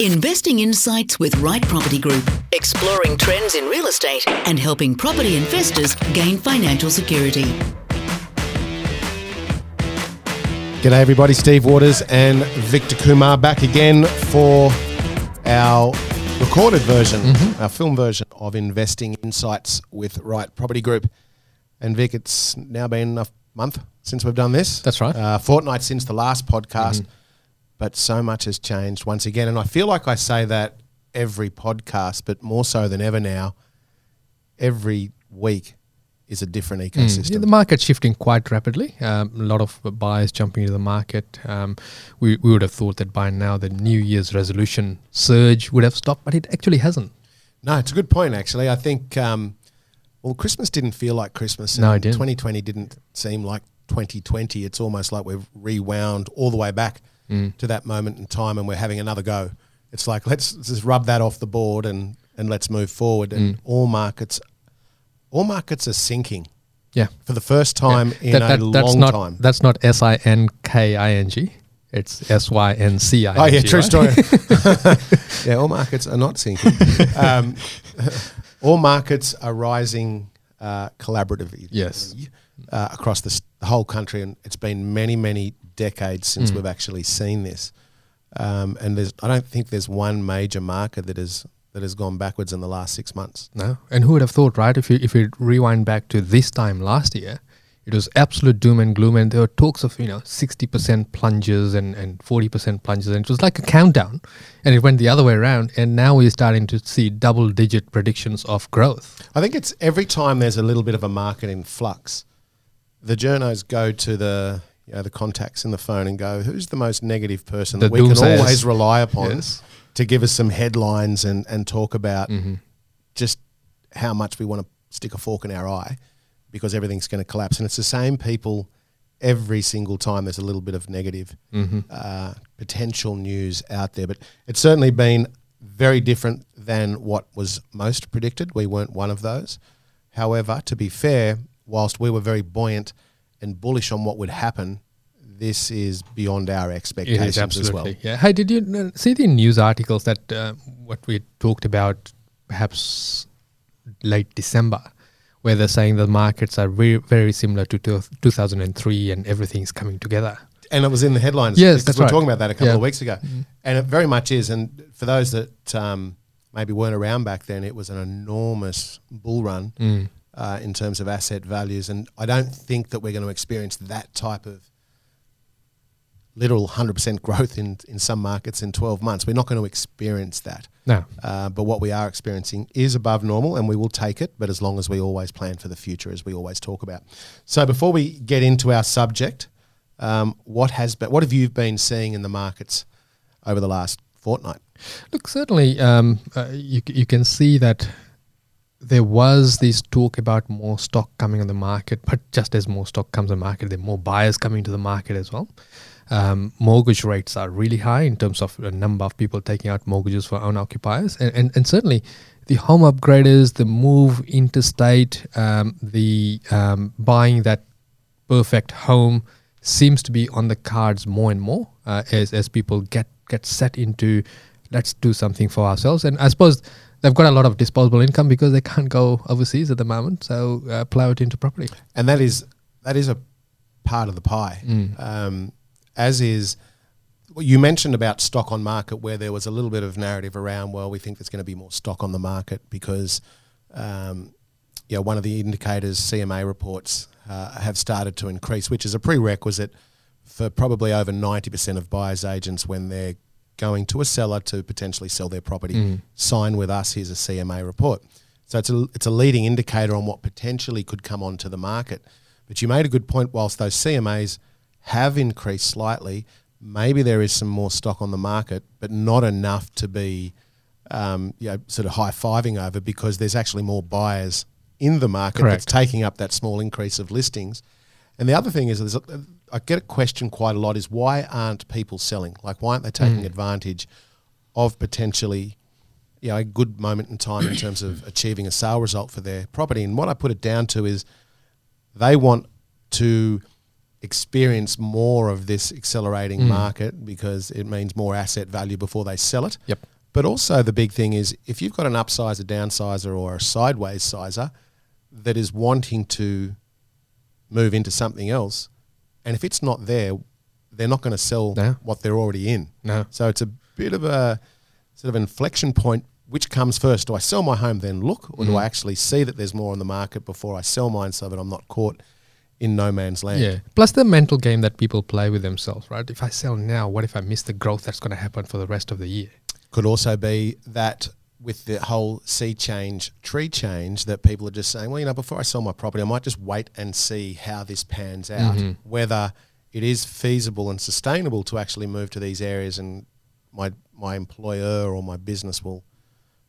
Investing Insights with Right Property Group, exploring trends in real estate and helping property investors gain financial security. G'day, everybody. Steve Waters and Victor Kumar back again for our recorded version, Mm-hmm. our film version of Investing Insights with Right Property Group. And Vic, it's now been a month since we've done this. That's right. Uh, fortnight since the last podcast, Mm-hmm. But so much has changed once again. And I feel like I say that every podcast, but more so than ever now. Every week is a different ecosystem. Mm. Yeah, the market's shifting quite rapidly. Um, a lot of buyers jumping into the market. Um, we, we would have thought that by now the New Year's resolution surge would have stopped, but it actually hasn't. No, it's a good point, actually. I think, um, well, Christmas didn't feel like Christmas. No, it didn't. 2020 didn't seem like 2020. It's almost like we've rewound all the way back Mm. to that moment in time and we're having another go. It's like, let's just rub that off the board and, and let's move forward. And Mm. all markets, all markets are sinking Yeah. for the first time in That- a that's long not, time. That's not S I N K I N G. It's S Y N C I N G. Oh yeah, true right? story. yeah, all markets are not sinking. Um, all markets are rising uh, collaboratively. Yes. uh, across the whole country, and it's been many, many decades Mm. since we've actually seen this. Um, and there's, I don't think there's one major market that is that has gone backwards in the last six months. No, and who would have thought, right? If you if you rewind back to this time last year, it was absolute doom and gloom, and there were talks of you know sixty percent plunges and and forty percent plunges, and it was like a countdown, and it went the other way around, and now we're starting to see double digit predictions of growth. I think it's every time there's a little bit of a market in flux, the journos go to the you know, the contacts in the phone and go, who's the most negative person The that we can always rely upon Yes. to give us some headlines and, and talk about Mm-hmm. just how much we want to stick a fork in our eye because everything's going to collapse. And it's the same people every single time there's a little bit of negative Mm-hmm. uh, potential news out there. But it's certainly been very different than what was most predicted. We weren't one of those. However, to be fair, whilst we were very buoyant and bullish on what would happen, this is beyond our expectations absolutely as well. yeah. Hey, did you see the news articles that uh, what we talked about perhaps late December, where they're saying the markets are very very similar to two, 2003 and everything's coming together. And it was in the headlines. Yes, because that's we were right. talking about that a couple Yeah. of weeks ago, and it very much is. And for those that um, maybe weren't around back then, it was an enormous bull run Mm. Uh, in terms of asset values. And I don't think that we're going to experience that type of literal hundred percent growth in in some markets in twelve months. We're not going to experience that. No. Uh, but what we are experiencing is above normal, and we will take it. But as long as we always plan for the future, as we always talk about. So before we get into our subject, um, what has been, what have you been seeing in the markets over the last fortnight? Look, certainly, um, uh, you you can see that there was this talk about more stock coming on the market, but just as more stock comes on the market, there are more buyers coming to the market as well. Um, mortgage rates are really high in terms of the number of people taking out mortgages for own occupiers, and, and, and certainly the home upgraders, the move interstate, um, the um, buying that perfect home seems to be on the cards more and more uh, as as people get get set into let's do something for ourselves and I suppose they've got a lot of disposable income because they can't go overseas at the moment so uh, plow it into property And that is that is a part of the pie. Mm. Um, as is, you mentioned about stock on market, where there was a little bit of narrative around. Well, we think there's going to be more stock on the market because, um, you know, one of the indicators CMA reports uh, have started to increase, which is a prerequisite for probably over ninety percent of buyers agents when they're going to a seller to potentially sell their property. Mm. Sign with us. Here's a CMA report. So it's a it's a leading indicator on what potentially could come onto the market. But you made a good point. Whilst those CMAs have increased slightly, maybe there is some more stock on the market, but not enough to be, um, you know, sort of high fiving over because there's actually more buyers in the market that's taking up that small increase of listings. And the other thing is, there's a, I get a question quite a lot: is why aren't people selling? Like, why aren't they taking advantage of potentially, you know, a good moment in time in terms of achieving a sale result for their property? And what I put it down to is, they want to experience more of this accelerating Mm. market because it means more asset value before they sell it. Yep. But also the big thing is if you've got an upsizer, downsizer, or a sideways sizer that is wanting to move into something else, and if it's not there, they're not going to sell No. what they're already in. No. So it's a bit of a sort of inflection point. Which comes first? Do I sell my home then look, or do Mm. I actually see that there's more on the market before I sell mine so that I'm not caught in no man's land? Yeah. Plus the mental game that people play with themselves, right? If I sell now, what if I miss the growth that's going to happen for the rest of the year? Could also be that with the whole sea change, tree change, that people are just saying, well, you know, before I sell my property, I might just wait and see how this pans out, Mhm. whether it is feasible and sustainable to actually move to these areas and my my employer or my business will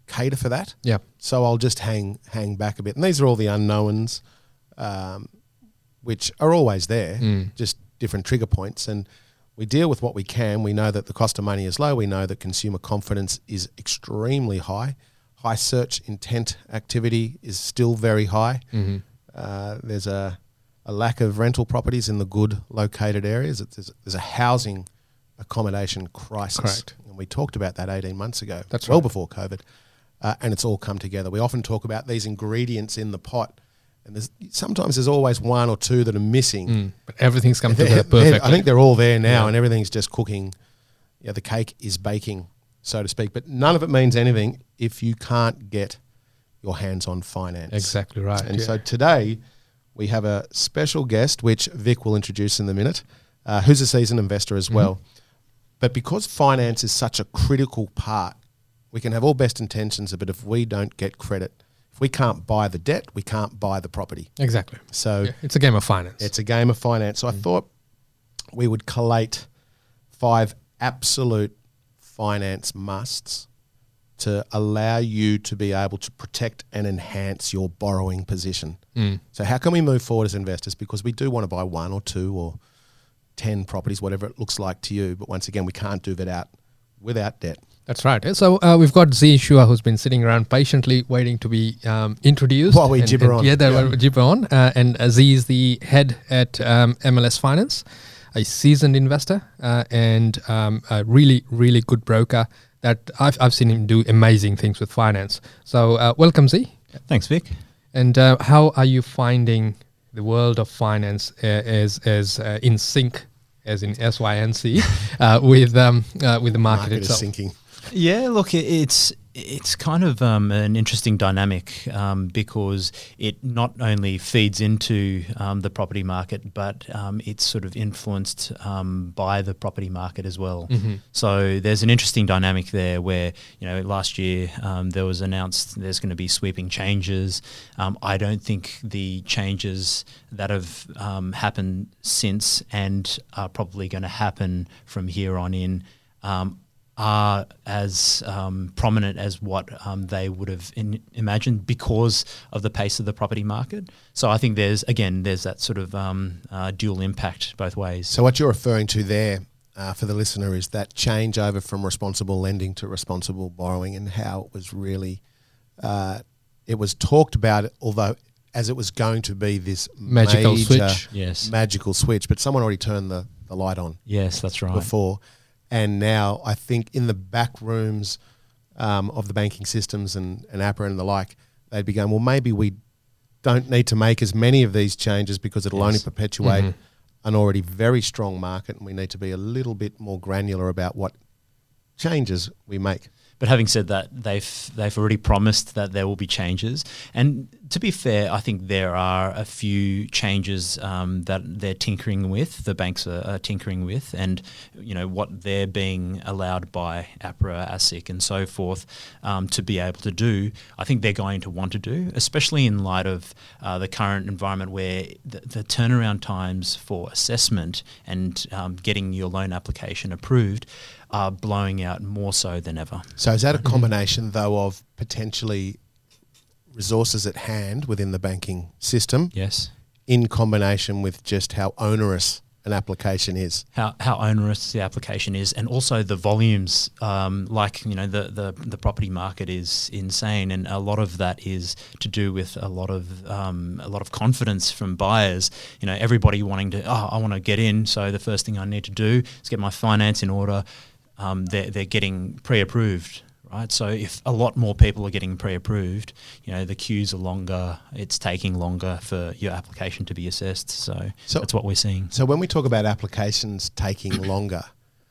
cater for that. Yeah. So I'll just hang hang back a bit. And these are all the unknowns, um, which are always there, Mm. just different trigger points. And we deal with what we can. We know that the cost of money is low. We know that consumer confidence is extremely high. High search intent activity is still very high. Mm-hmm. Uh, there's a, a lack of rental properties in the good located areas. It's, there's, there's a housing accommodation crisis. Correct. And we talked about that 18 months ago, That's well right. before COVID. Uh, and it's all come together. We often talk about these ingredients in the pot. And there's, sometimes there's always one or two that are missing. Mm. But everything's come together they're- perfectly. I think they're all there now, Yeah. and everything's just cooking. Yeah, the cake is baking, so to speak. But none of it means anything if you can't get your hands on finance. exactly right. And yeah. so today we have a special guest, which Vic will introduce in a minute, uh, who's a seasoned investor Mm-hmm. as well. But because finance is such a critical part, we can have all best intentions, but if we don't get credit, if we can't buy the debt, we can't buy the property. exactly. So Yeah. It's a game of finance. it's a game of finance. So I thought we would collate five absolute finance musts to allow you to be able to protect and enhance your borrowing position. Mm. So how can we move forward as investors? Because we do want to buy one or two or ten properties, whatever it looks like to you. But once again, we can't do that out without debt. That's right. So uh, we've got Z Shua who's been sitting around patiently waiting to be um, introduced. While we And- gibber and- on. Yeah, that Yeah. we gibber on. Uh, and uh, Z is the head at um, MLS Finance, a seasoned investor uh, and um, a really, really good broker that I've, I've seen him do amazing things with finance. So uh, welcome, Z. Thanks, Vic. And uh, how are you finding the world of finance uh, as, as uh, in sync, as in SYNC, uh, with, um, uh, with the market, Market is itself? sinking. Yeah, look, it's it's kind of um, an interesting dynamic um, because it not only feeds into um, the property market, but um, it's sort of influenced um, by the property market as well. So there's an interesting dynamic there where you know last year um, there was announced there's going to be sweeping changes. Um, I don't think the changes that have um, happened since and are probably going to happen from here on in. Um, are as um, prominent as what um, they would have in, imagined because of the pace of the property market. So I think there's again there's that sort of um, uh, dual impact both ways. So what you're referring to there uh, for the listener is that change over from responsible lending to responsible borrowing and how it was really uh, it was talked about although as it was going to be this Magical major switch. Yes. magical switch but someone already turned the, the light on yes, that's right. before and now I think in the back rooms um, of the banking systems and, and APRA and the like they'd be going well maybe we don't need to make as many of these changes because it'll only Yes. perpetuate Mhm. an already very strong market, and we need to be a little bit more granular about what changes we make. But having said that, they've they've already promised that there will be changes. And to be fair, I think there are a few changes um, that they're tinkering with. The banks are, are tinkering with, and you know what they're being allowed by APRA, ASIC, and so forth um, to be able to do. I think they're going to want to do, especially in light of uh, the current environment where the, the turnaround times for assessment and um, getting your loan application approved are blowing out more so than ever. So is that a combination though of potentially resources at hand within the banking system Yes. in combination with just how onerous an application is. how, how onerous the application is, and also the volumes. Um, like you know, the, the the property market is insane, and a lot of that is to do with a lot of um, a lot of confidence from buyers. You know, everybody wanting to, oh, I want to get in, so the first thing I need to do is get my finance in order. Um, they're they're getting pre-approved. Right, so if a lot more people are getting pre-approved, you know the queues are longer. It's taking longer for your application to be assessed. So, So- that's what we're seeing. So when we talk about applications taking longer,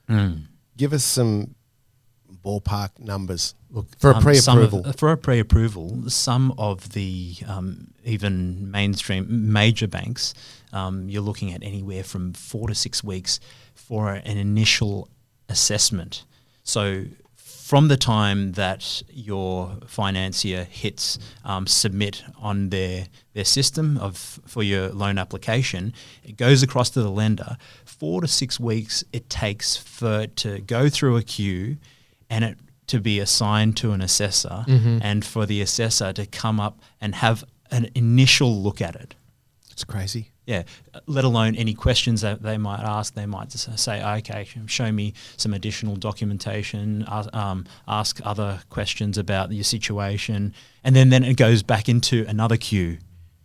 Mm. give us some ballpark numbers Look for a Um, of- pre-approval. for a pre-approval, some of the um, even mainstream major banks, um, you're looking at anywhere from four to six weeks for an initial assessment. So from the time that your financier hits um, submit on their their system of for your loan application, it goes across to the lender. Four to six weeks it takes for it to go through a queue, and it to be assigned to an assessor, and for the assessor to come up and have an initial look at it. it's crazy. Yeah, let alone any questions that they might ask. They might just say, okay, show me some additional documentation, ask, um, ask other questions about your situation. And then, then it goes back into another queue.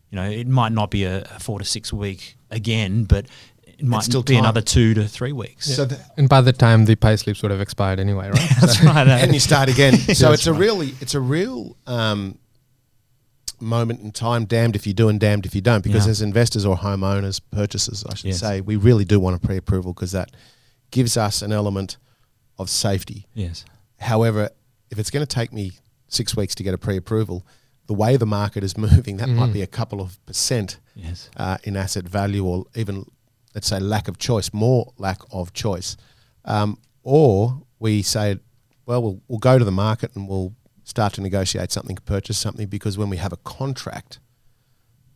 You know, it might not be a, a four to six week again, but it might still be time. another two to three weeks. So the, And by the time the pay slips would have expired anyway, right? That's right. eh? and you start again. so That's it's a right. really it's a real um, moment in time. Damned if you do and damned if you don't. Because Yeah. as investors or homeowners, purchasers, I should Yes. say, we really do want a pre-approval because that gives us an element of safety. Yes. However, if it's going to take me six weeks to get a pre-approval, the way the market is moving, that might be a couple of percent Yes. uh, in asset value, or even let's say lack of choice, more lack of choice, um, or we say, well, well, we'll go to the market and we'll start to negotiate something, purchase something, because when we have a contract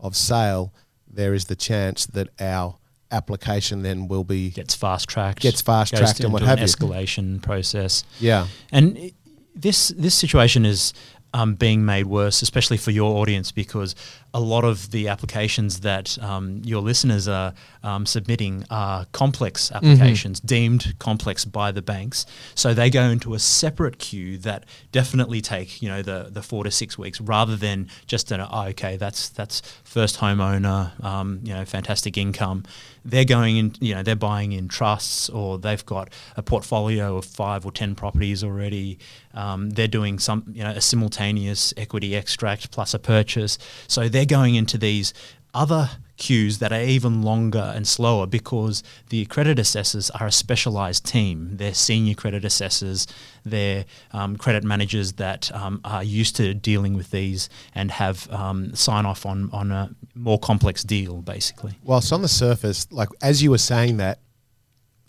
of sale, there is the chance that our application then will be Gets fast tracked. Gets fast-tracked and what have you. Escalation process. yeah And this this situation is um, being made worse, especially for your audience, because a lot of the applications that um, your listeners are um, submitting are complex applications, deemed complex by the banks. So they go into a separate queue that definitely take you know the the four to six weeks, rather than just an oh, okay, that's that's first homeowner, um, you know, fantastic income. They're going in, you know, they're buying in trusts or they've got a portfolio of five or ten properties already. Um, they're doing some, you know, a simultaneous equity extract plus a purchase. So they're going into these other queues that are even longer and slower because the credit assessors are a specialized team. They're senior credit assessors, they're um, credit managers that um, are used to dealing with these and have um, sign off on, on a more complex deal, basically. Whilst on the surface, like as you were saying that,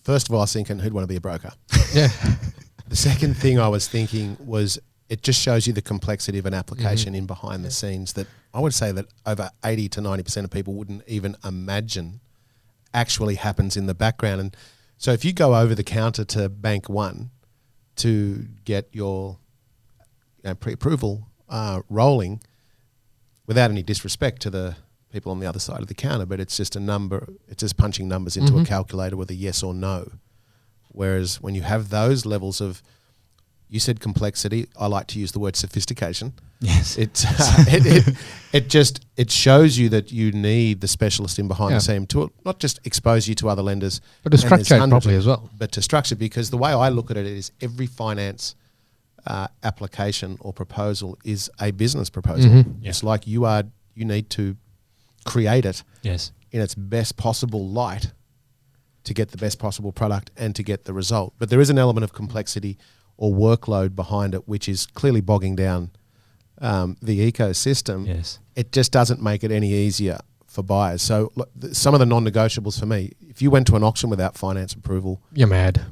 first of all, I was thinking, who'd want to be a broker? yeah. The second thing I was thinking was it just shows you the complexity of an application in behind the scenes that I would say that over 80 to 90% of people wouldn't even imagine actually happens in the background. And so if you go over the counter to Bank One to get your you know, pre approval uh, rolling, without any disrespect to the people on the other side of the counter, but it's just a number, it's just punching numbers into a calculator with a yes or no. Whereas when you have those levels of, you said complexity, I like to use the word sophistication. Yes. It, uh, it, it, it just it shows you that you need the specialist in behind Yeah. the scene to not just expose you to other lenders, But to structure it properly as well. But to structure because the way I look at it is every finance uh, application or proposal is a business proposal. Mhm. It's like you are you need to create it Yes. in its best possible light to get the best possible product and to get the result. But there is an element of complexity or workload behind it, which is clearly bogging down um, the ecosystem. Yes. It just doesn't make it any easier for buyers. So look, th- some of the non-negotiables for me, if you went to an auction without finance approval, You're mad.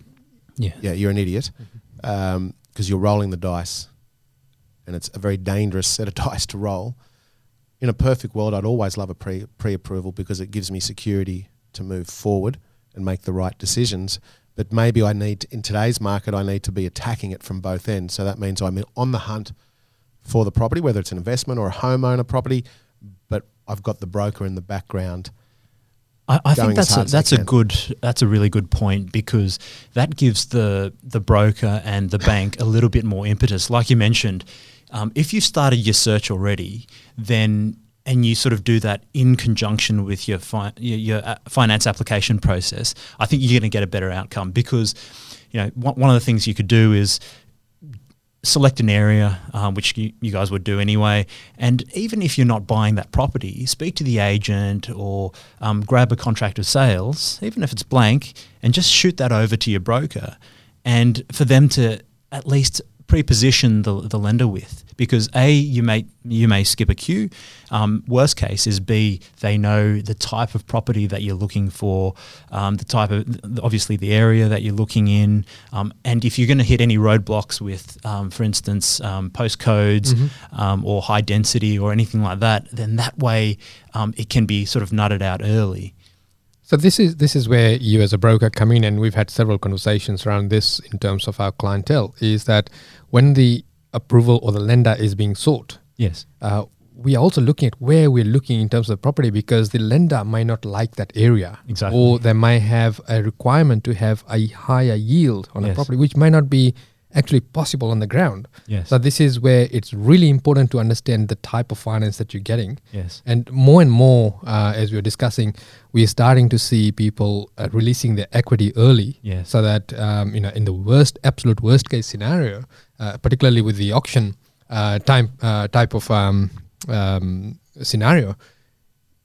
Yeah. yeah, you're an idiot because you're rolling the dice, and it's a very dangerous set of dice to roll. In a perfect world, I'd always love a pre pre approval because it gives me security to move forward and make the right decisions. But maybe I need in today's market, I need to be attacking it from both ends. So that means I'm on the hunt for the property, whether it's an investment or a homeowner property, but I've got the broker in the background I, I think that's a, hard as they that's a good that's a really good point because that gives the the broker and the bank a little bit more impetus. Like you mentioned, um, if you've started your search already, then and you sort of do that in conjunction with your fi- your, your uh, finance application process, I think you're going to get a better outcome because you know one, one of the things you could do is select an area, um, which you, you guys would do anyway. And even if you're not buying that property, speak to the agent or um, grab a contract of sales, even if it's blank, and just shoot that over to your broker, and for them to at least pre-position the, the lender with because a you may you may skip a queue um, worst case is b they know the type of property that you're looking for um, the type of obviously the area that you're looking in. Um, and if you're going to hit any roadblocks with um, for instance um, postcodes um, or high density or anything like that then that way um, it can be sort of nutted out early So this is this is where you as a broker come in, and we've had several conversations around this in terms of our clientele. Is that when the approval or the lender is being sought, yes uh, we are also looking at where we're looking in terms of the property because the lender might not like that area, Exactly. or they might have a requirement to have a higher yield on a property, which might not be actually possible on the ground. Yes. So this is where it's really important to understand the type of finance that you're getting. yes And more and more, uh, as we are discussing, we are starting to see people uh, releasing their equity early, Yes. so that um, you know, in the worst, absolute worst case scenario, uh, particularly with the auction uh, time uh, type of um, um, scenario,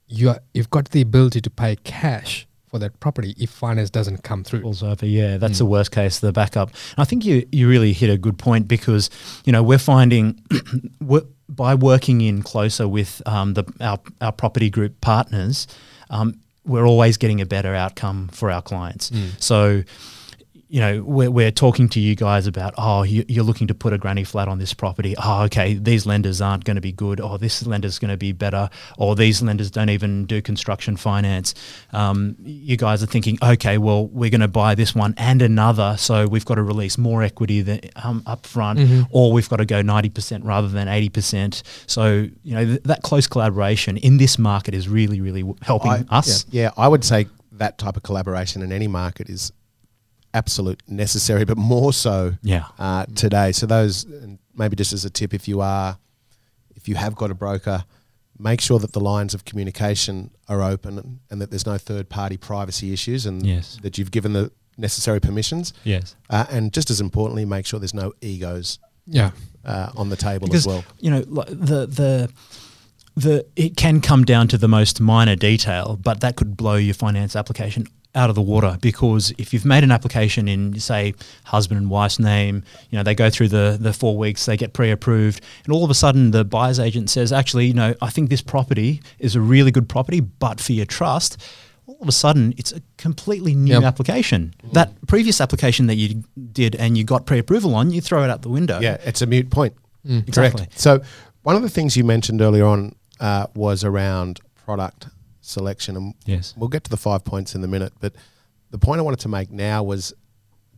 you are, you've got the ability to pay cash for that property if finance doesn't come through. falls over. Yeah, that's the worst case, the backup. And I think you you really hit a good point because you know we're finding wo- by working in closer with um, the our our property group partners, um, we're always getting a better outcome for our clients. So. You know, we're, we're talking to you guys about, oh, you, you're looking to put a granny flat on this property. Oh, okay, these lenders aren't going to be good. Or this lender's going to be better. Or these lenders don't even do construction finance. Um, you guys are thinking, okay, well, we're going to buy this one and another, so we've got to release more equity than, um, up front, or we've got to go 90% rather than 80%. So, you know, th- that close collaboration in this market is really, really helping I- us. Yeah, I would say that type of collaboration in any market is absolute necessary, but more so Yeah. uh, today. So those, and maybe just as a tip, if you are, if you have got a broker, make sure that the lines of communication are open and, and that there's no third party privacy issues and Yes. that you've given the necessary permissions. Yes. Uh, and just as importantly, make sure there's no egos Yeah. uh, on the table because as well. you know the the the it can come down to the most minor detail, but that could blow your finance application out of the water because if you've made an application in say husband and wife's name, you know they go through the the four weeks, they get pre-approved, and all of a sudden the buyer's agent says, actually, you know, I think this property is a really good property, but for your trust. All of a sudden, it's a completely new Yep. application. That previous application that you did and you got pre-approval on, you throw it out the window. Yeah, it's a mute point. Exactly. Correct. So one of the things you mentioned earlier on uh, was around product selection, and Yes. we'll get to the five points in a minute. But the point I wanted to make now was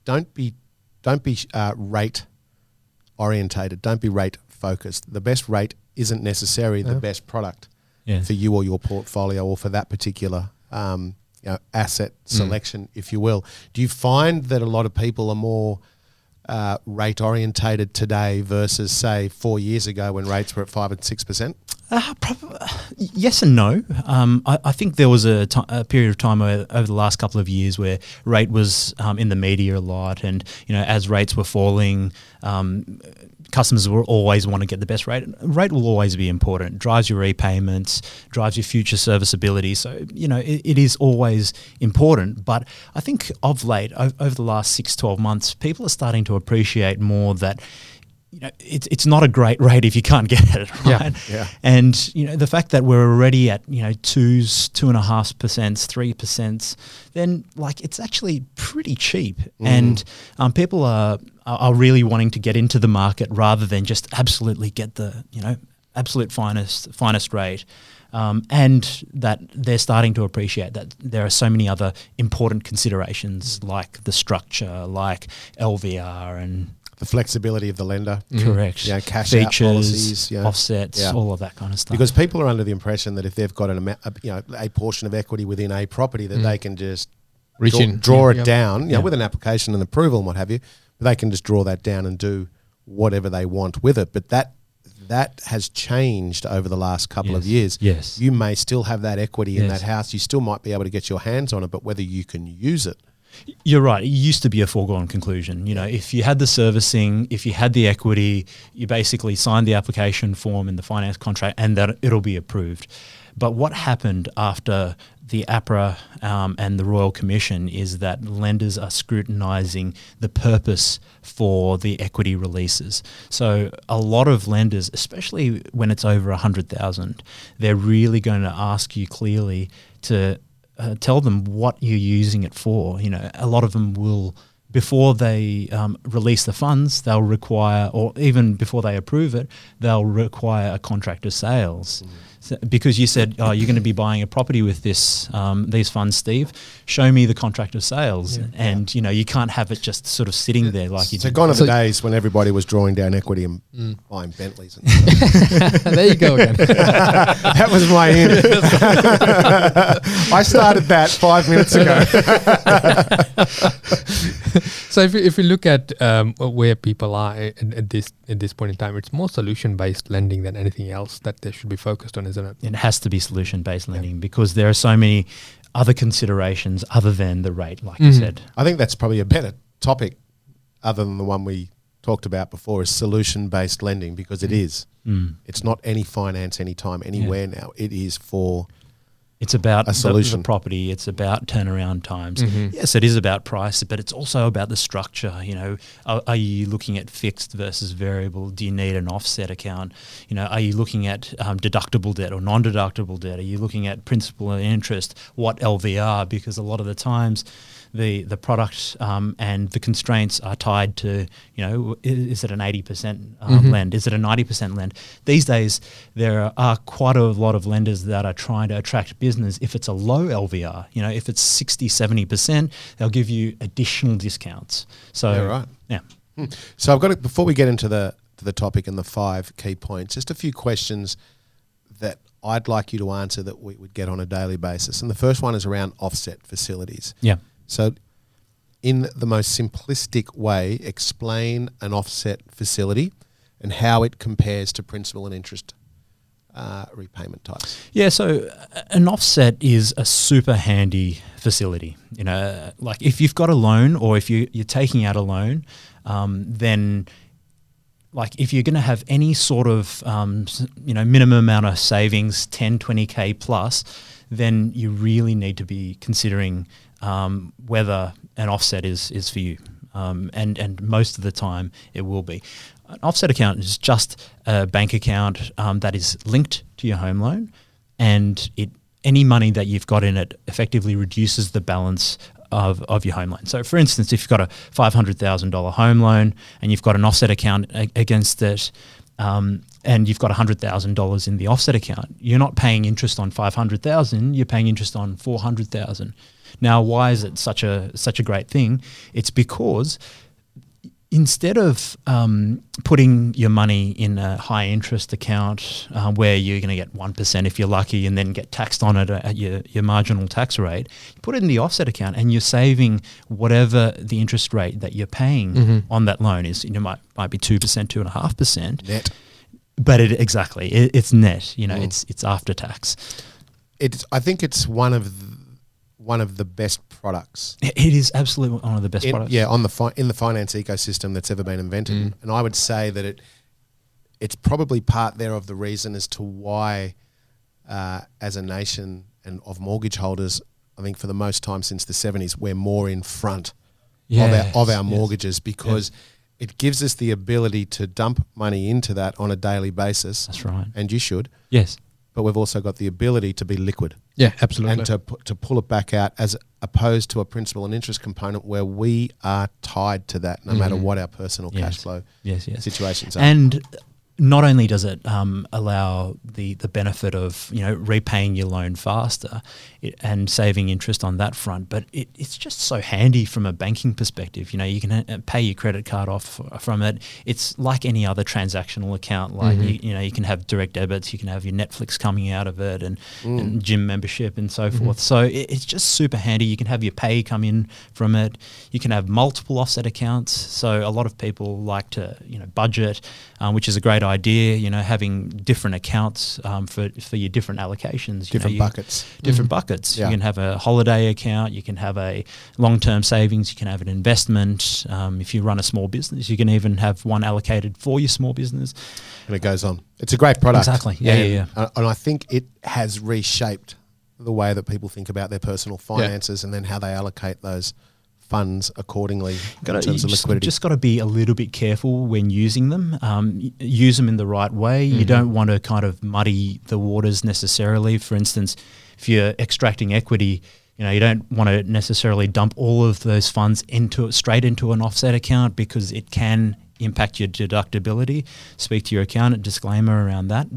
don't be don't be uh, rate orientated. Don't be rate focused. The best rate isn't necessarily the best product for you or your portfolio or for that particular um, you know, asset selection, if you will. Do you find that a lot of people are more uh, rate orientated today versus say four years ago when rates were at five and six percent? Uh, prob- yes and no. Um, I, I think there was a, period of time o- over the last couple of years where rate was um, in the media a lot, and you know as rates were falling, um, customers will always want to get the best rate. Rate will always be important. Drives your repayments, drives your future serviceability. So you know it, it is always important. But I think of late, o- over the last six, 12 months, people are starting to appreciate more that you know, it's it's not a great rate if you can't get it, right? Yeah. And you know, the fact that we're already at you know twos, two and a half percent, three percent, then like it's actually pretty cheap, and um, people are are are really wanting to get into the market rather than just absolutely get the you know absolute finest finest rate. Um, and that they're starting to appreciate that there are so many other important considerations like the structure, like LVR, and the flexibility of the lender. Mm-hmm. Correct. Yeah, cash out features, policies, yeah. offsets, Yeah. all of that kind of stuff. Because people are under the impression that if they've got an amount, a, you know, a portion of equity within a property, that mm. they can just Reach draw, in. draw Yeah, it yeah. down, you know, Yeah. with an application and approval and what have you. But they can just draw that down and do whatever they want with it. But that that has changed over the last couple of years. Yes. you may still have that equity in that house. You still might be able to get your hands on it, but whether you can use it, You're right. It used to be a foregone conclusion. You know, if you had the servicing, if you had the equity, you basically signed the application form in the finance contract, and that it'll be approved. But what happened after the APRA um, and the Royal Commission is that lenders are scrutinising the purpose for the equity releases. So a lot of lenders, especially when it's over a hundred thousand, they're really going to ask you clearly to uh, tell them what you're using it for. You know, a lot of them will, before they um, release the funds, they'll require, or even before they approve it, they'll require a contract of sales. So- because you said, oh, you're going to be buying a property with this um, these funds, Steve. Show me the contract of sales, and you know you can't have it just sort of sitting there like you so did. gone are So- the days when everybody was drawing down equity and Mm. buying Bentleys. And there you go again. that was my end. I started that five minutes ago. so if you, if you look at um, where people are at, at this at this point in time, it's more solution based lending than anything else that they should be focused on, isn't it? it has to be solution based lending because there are so many other considerations other than the rate, like you Mhm. said. I think that's probably a better topic, other than the one we talked about before, is solution based lending because it is. Mm. It's not any finance, anytime, anywhere now. It is for It's about A the- solution. The, property. It's about turnaround times. Mhm. Yes, it is about price, but it's also about the structure. You know, are, are you looking at fixed versus variable? Do you need an offset account? You know, are you looking at um, deductible debt or non-deductible debt? Are you looking at principal and interest? What LVR? Because a lot of the times, the the product um, and the constraints are tied to you know is it an eighty percent um, Mhm. lend? Is it a ninety percent lend? These days there are quite a lot of lenders that are trying to attract business. If it's a low LVR, you know, if it's 60, 70 percent, they'll give you additional discounts. So Yeah, right. yeah. So I've got to, before we get into the the topic and the five key points, just a few questions that I'd like you to answer that we would get on a daily basis. And the first one is around offset facilities. Yeah. So, in the most simplistic way, explain an offset facility and how it compares to principal and interest uh, repayment types. Yeah, so an offset is a super handy facility. You know, like if you've got a loan or if you, you're taking out a loan, um, then like if you're going to have any sort of um, you know minimum amount of savings 10 20k plus then you really need to be considering um, whether an offset is is for you um, and and most of the time it will be an offset account is just a bank account um, that is linked to your home loan and it any money that you've got in it effectively reduces the balance of, of your home loan. So, for instance, if you've got a $500,000 home loan and you've got an offset account a- against it, um, and you've got $100,000 in the offset account, you're not paying interest on 500,000, you're paying interest on 400,000. Now, why is it such a such a great thing? It's because instead of um, putting your money in a high interest account uh, where you're going to get 1% if you're lucky and then get taxed on it at your, your marginal tax rate, you put it in the offset account and you're saving whatever the interest rate that you're paying Mhm. on that loan is. You know, might, might be 2%, 2.5%. Net. But it, exactly, it, it's net, you know, Mm. it's, it's after tax. It's. I think it's one of the, one of the best products. It is absolutely one of the best in, products. Yeah, on the fi- in the finance ecosystem that's ever been invented, Mm. and I would say that it it's probably part there of the reason as to why, uh, as a nation and of mortgage holders, I think for the most time since the seventies, we're more in front of our of Yes, our yes. mortgages because it gives us the ability to dump money into that on a daily basis, That's right. and you should. Yes. But we've also got the ability to be liquid Yeah, absolutely. and to to pull it back out as opposed to a principal and interest component where we are tied to that no matter Mhm. what our personal cash flow Yes, yes. situations are. And not only does it um, allow the the benefit of you know repaying your loan faster it, and saving interest on that front, but it, it's just so handy from a banking perspective. You know, you can ha- pay your credit card off from it. It's like any other transactional account. Like Mm-hmm. you, you know, you can have direct debits, you can have your Netflix coming out of it, and, Mm. and gym membership and so Mm-hmm. forth. So it, it's just super handy. You can have your pay come in from it. You can have multiple offset accounts. So a lot of people like to you know budget, um, which is a great idea. You know, having different accounts um, for for your different allocations, you know, Different you- buckets. different buckets. Yeah. You can have a holiday account, you can have a long term savings, you can have an investment. Um, if you run a small business, you can even have one allocated for your small business. and it goes on. It's a great product. Exactly. Yeah, and, yeah, uh, And I think it has reshaped the way that people think about their personal finances and then how they allocate those funds accordingly Gotta- in terms of just, liquidity. Just got to be a little bit careful when using them. Um, use them in the right way. Mm-hmm. You don't want to kind of muddy the waters necessarily. For instance, if you're extracting equity, you know you don't want to necessarily dump all of those funds into straight into an offset account because it can impact your deductibility. Speak to your accountant. Disclaimer around that.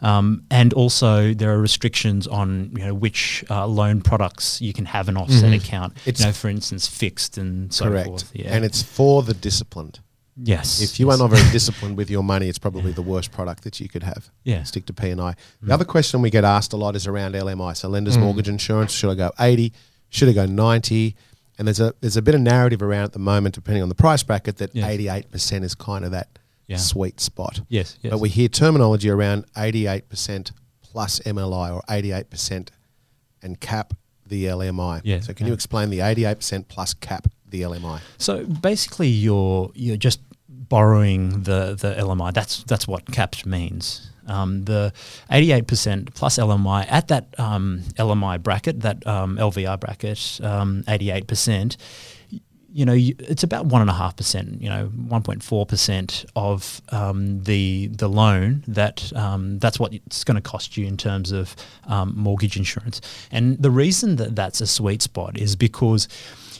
Um, and also, there are restrictions on you know which uh, loan products you can have an offset account. Mm-hmm. It's- you know, for instance, fixed and so Correct. forth. Yeah. And it's for the disciplined. Yes. If you yes. are not very disciplined with your money, it's probably the worst product that you could have. Yeah. Stick to P and I. The other question we get asked a lot is around LMI. So lenders mortgage insurance, should I go 80? Should I go 90? And there's a there's a bit of narrative around at the moment, depending on the price bracket, that Yeah. 88% is kind of that Yeah. sweet spot. Yes, yes. But we hear terminology around 88% plus MLI or 88% and cap the LMI. Yeah, So can yeah. you explain the 88% plus cap the LMI? So basically, you're you're just borrowing the the LMI. That's that's what capped means. Um, the 88% plus LMI at that um, LMI bracket, that um, LVR bracket, um, 88%. You know, it's about one and a half percent. You know, one point four percent of um, the the loan. That um, that's what it's going to cost you in terms of um, mortgage insurance. And the reason that that's a sweet spot is because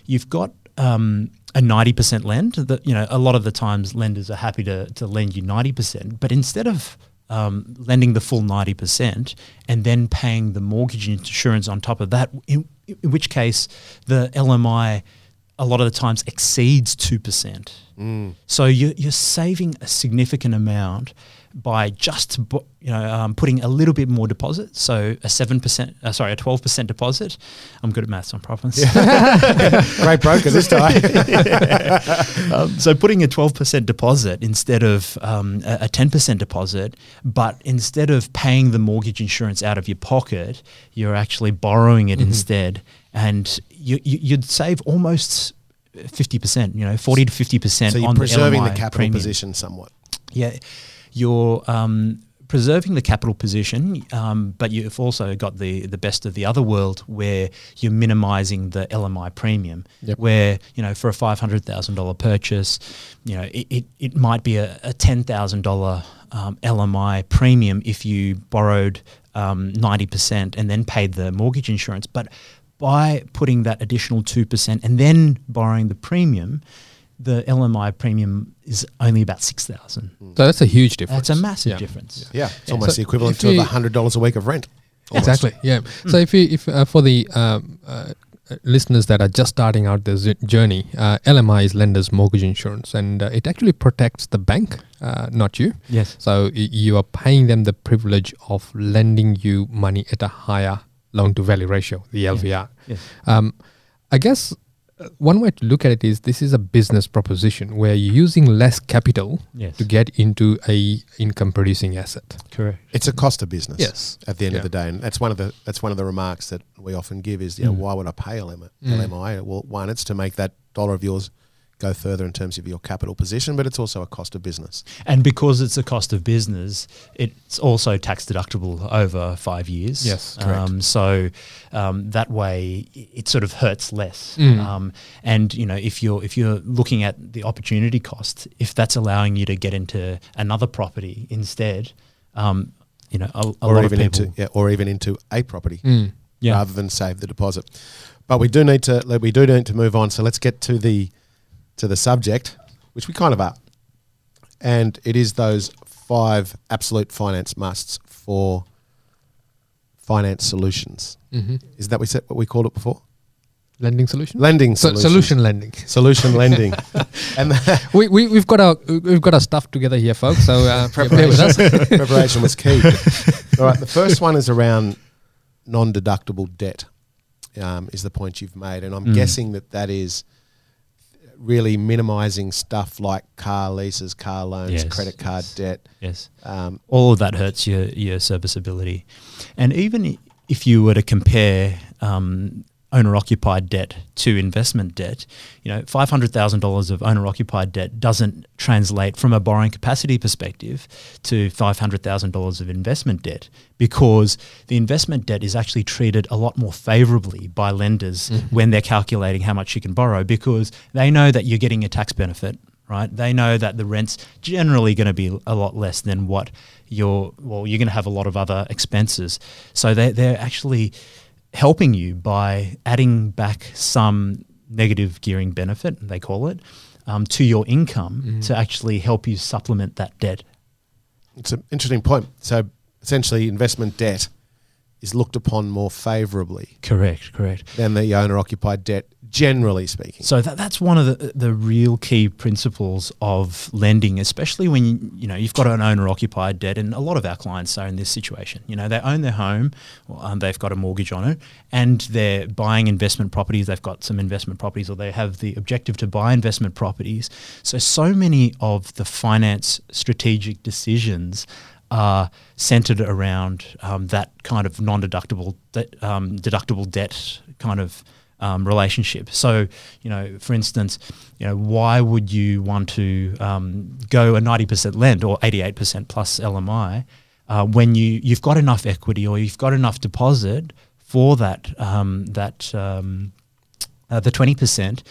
you've got um, a 90% lend that you know a lot of the times lenders are happy to, to lend you 90% but instead of um, lending the full 90% and then paying the mortgage insurance on top of that in, in which case the LMI a lot of the times exceeds 2% so you're, you're saving a significant amount by just you know um, putting a little bit more deposit so a 7% uh, sorry a 12% deposit I'm good at maths I promise Great broker this time. um, so putting a 12% deposit instead of um, a, a 10% deposit, but instead of paying the mortgage insurance out of your pocket, you're actually borrowing it instead. And you, you, you'd save almost 50%, you know, 40 to 50% so you're on preserving the, the capital premium. position somewhat. Yeah, you're um, preserving the capital position, um, but you've also got the the best of the other world where you're minimising the LMI premium. Yep. Where you know for a five hundred thousand dollar purchase, you know it, it, it might be a, a ten thousand dollar um, LMI premium if you borrowed um, ninety percent and then paid the mortgage insurance, but by putting that additional 2% and then borrowing the premium, the LMI premium is only about 6000 So that's a huge difference. That's a massive Yeah. difference. Yeah, it's Yeah. almost So the equivalent if to you- hundred dollars a week of rent. almost. Exactly. Yeah. So if you if uh, for the um, uh, uh, listeners that are just starting out their z- journey, uh, LMI is lender's mortgage insurance, and uh, it actually protects the bank, uh, not you. Yes. So y- you are paying them the privilege of lending you money at a higher loan to value ratio, the LVR. Yes. Um, I guess one way to look at it is this is a business proposition where you're using less capital Yes. to get into a income producing asset. Correct. It's a cost of business. Yes. At the end Yeah. of the day, and that's one of the that's one of the remarks that we often give is, you know, mm. why would I pay LM, mm. LMI? Well, one, it's to make that dollar of yours go further in terms of your capital position, but it's also a cost of business. And because it's a cost of business, it's also tax deductible over five years. Yes, correct. Um, so um, that way, it sort of hurts less. Mm. Um, and you know, if you're if you're looking at the opportunity cost, if that's allowing you to get into another property instead, um, you know, a, a or lot even of people. into yeah, or even into a property Mm. Yeah. rather than save the deposit. But we do need to we do need to move on. So let's get to the to the subject, which we kind of are, and it is those five absolute finance musts for finance solutions. Mm-hmm. Is that we said what we called it before? Lending solution. Lending So, solution lending. Solution lending. and We, we we've got our we've got our stuff together here, folks. So uh, yeah, bear with us. preparation, preparation was key. All right, the first one is around non-deductible debt. Um, is the point you've made, and I'm Mm. guessing that that is really minimising stuff like car leases, car loans, Yes, credit card yes. debt. Yes. Um, all of that hurts your your serviceability. And even if you were to compare um, owner occupied debt to investment debt, you know, five hundred thousand dollars of owner occupied debt doesn't translate from a borrowing capacity perspective to five hundred thousand dollars of investment debt because the investment debt is actually treated a lot more favorably by lenders mm-hmm. when they're calculating how much you can borrow because they know that you're getting a tax benefit right? They know that the rent's generally going to be a lot less than what you're, well, you're going to have a lot of other expenses. So they're, they're actually helping you by adding back some negative gearing benefit, they call it, um, to your income to actually help you supplement that debt. it's an interesting point. So essentially, investment debt is looked upon more favourably Correct, correct. than the owner-occupied debt, generally speaking. So that, that's one of the the real key principles of lending, especially when you, you know you've got an owner occupied debt, and a lot of our clients are in this situation. You know, they own their home, um, they've got a mortgage on it, and they're buying investment properties. They've got some investment properties, or they have the objective to buy investment properties. So so many of the finance strategic decisions are centered around um, that kind of non-deductible de- um, deductible debt kind of um, relationship. So, you know, for instance, you know, why would you want to um, go a ninety percent lend or eighty eight percent plus LMI uh, when you you've got enough equity or you've got enough deposit for that um, that um, uh, the twenty percent?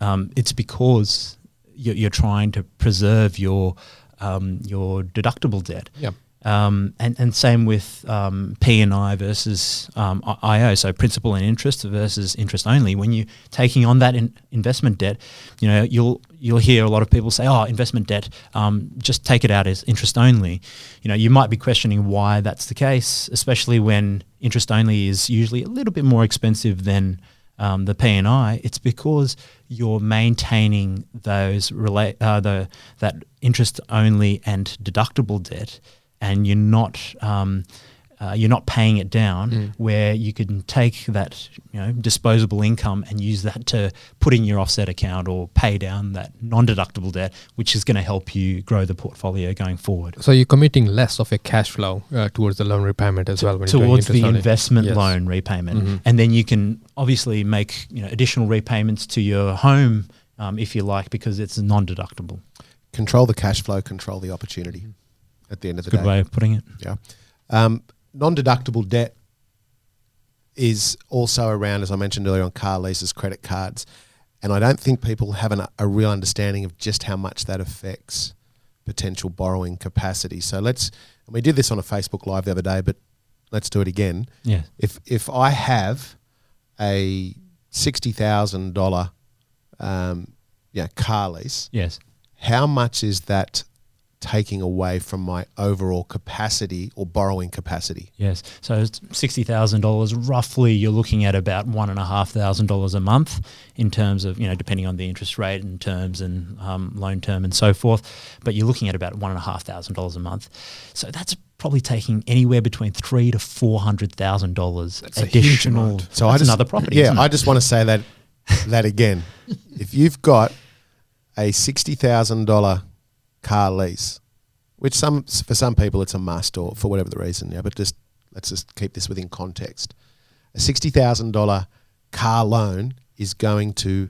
Um, it's because you're, you're trying to preserve your um, your deductible debt. Yep. Um, and, and same with um, P and I versus um, IO, so principal and interest versus interest only. When you're taking on that in investment debt, you know you'll you'll hear a lot of people say, "Oh, investment debt, um, just take it out as interest only." You know, you might be questioning why that's the case, especially when interest only is usually a little bit more expensive than um, the P&I, it's because you're maintaining those relate uh, the that interest only and deductible debt, and you're not um, uh, you're not paying it down. Where you can take that you know disposable income and use that to put in your offset account or pay down that non-deductible debt, which is going to help you grow the portfolio going forward. So you're committing less of your cash flow uh, towards the loan repayment as well. When you're towards the interest only. investment Yes. loan repayment, Mhm. and then you can obviously make you know additional repayments to your home um, if you like because it's non-deductible. control the cash flow, control the opportunity. At the end of the Good day, way of putting it. Yeah. Um, non-deductible debt is also around, as I mentioned earlier, on car leases, credit cards, and I don't think people have an, a real understanding of just how much that affects potential borrowing capacity. So let's, and we did this on a Facebook Live the other day, but let's do it again. Yeah. If if I have a sixty thousand dollar, um, yeah, car lease, Yes. how much is that taking away from my overall capacity or borrowing capacity? Yes. So it's sixty thousand dollars, roughly, you're looking at about one and a half thousand dollars a month in terms of you know depending on the interest rate and terms and um, loan term and so forth. But you're looking at about one and a half thousand dollars a month. So that's probably taking anywhere between three to four hundred thousand dollars That's a additional. So I just, another property. Yeah. I just want to say that that again. if you've got a sixty thousand dollar car lease, which some for some people it's a must or for whatever the reason, yeah, but just let's just keep this within context. A sixty thousand dollar car loan is going to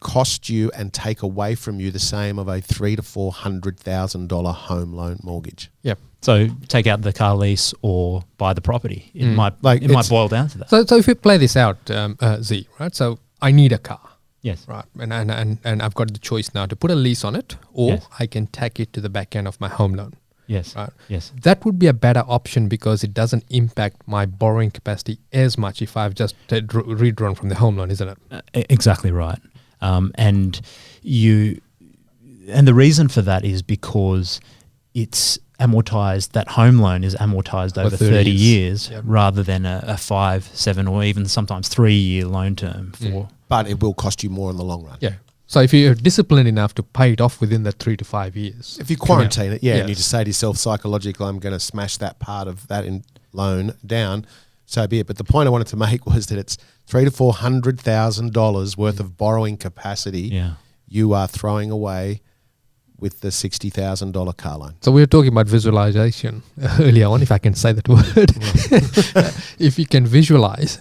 cost you and take away from you the same of a three to four hundred thousand dollar home loan mortgage. Yep. So take out the car lease or buy the property. It Mm. might Like, it might boil down to that. So, so if we play this out, um, uh, Z, right? So I need a car, yes. right? And, and, and, and I've got the choice now to put a lease on it or Yes. I can tack it to the back end of my home loan, Yes. right? Yes. That would be a better option because it doesn't impact my borrowing capacity as much if I've just dr- redrawn from the home loan, isn't it? Uh, exactly right. Um, and you, and the reason for that is because it's amortized. That home loan is amortized over 30 30, years. years, Yep. rather than a, a five, seven, or even sometimes three year loan term for. But it will cost you more in the long run. Yeah. So if you're disciplined enough to pay it off within that three to five years, If you quarantine it, yeah, and you Yes. just say to yourself psychologically, I'm going to smash that part of that in loan down, so be it. But the point I wanted to make was that it's three to four hundred thousand dollars worth of borrowing capacity Yeah. you are throwing away with the sixty thousand dollar car loan. So we were talking about visualization earlier on, if I can say that word. if you can visualize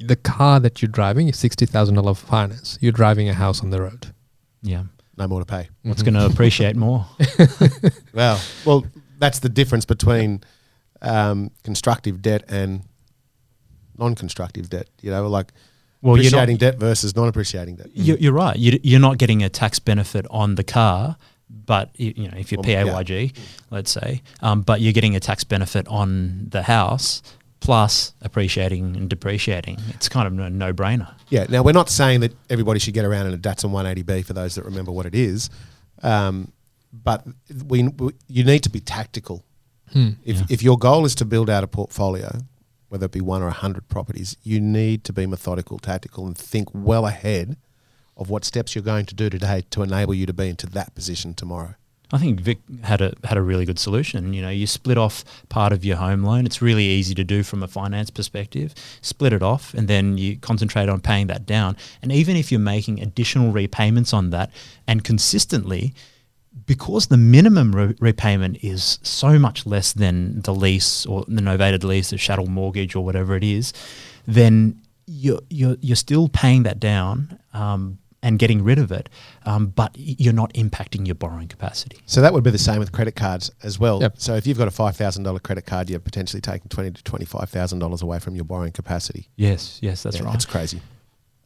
the car that you're driving is sixty thousand dollar finance. You're driving a house on the road. Yeah. No more to pay. What's going to appreciate more? Well, well, that's the difference between um, constructive debt and non-constructive debt. You know, like Well, you're not- appreciating debt versus non-appreciating debt. You're, you're right. You, you're not getting a tax benefit on the car, but you, you know if you're Well, yeah. PAYG, let's say, um, but you're getting a tax benefit on the house plus appreciating and depreciating. It's kind of a no-brainer. Yeah. Now we're not saying that everybody should get around in a Datsun 180B for those that remember what it is, um, but we, we you need to be tactical. Hmm. If Yeah. if your goal is to build out a portfolio, whether it be one or a hundred properties, you need to be methodical, tactical, and think well ahead of what steps you're going to do today to enable you to be into that position tomorrow. I think Vic had a had a really good solution. You know, you split off part of your home loan. It's really easy to do from a finance perspective. Split it off, and then you concentrate on paying that down. And even if you're making additional repayments on that, and consistently, because the minimum re- repayment is so much less than the lease or the novated lease, the chattel mortgage, or whatever it is, then you're you're, you're still paying that down. Um, and getting rid of it, um, but you're not impacting your borrowing capacity. So that would be the same with credit cards as well. Yep. So if you've got a five thousand dollar credit card, you're potentially taking twenty to twenty five thousand dollars away from your borrowing capacity. Yes, yes, that's Yeah, right. It's crazy.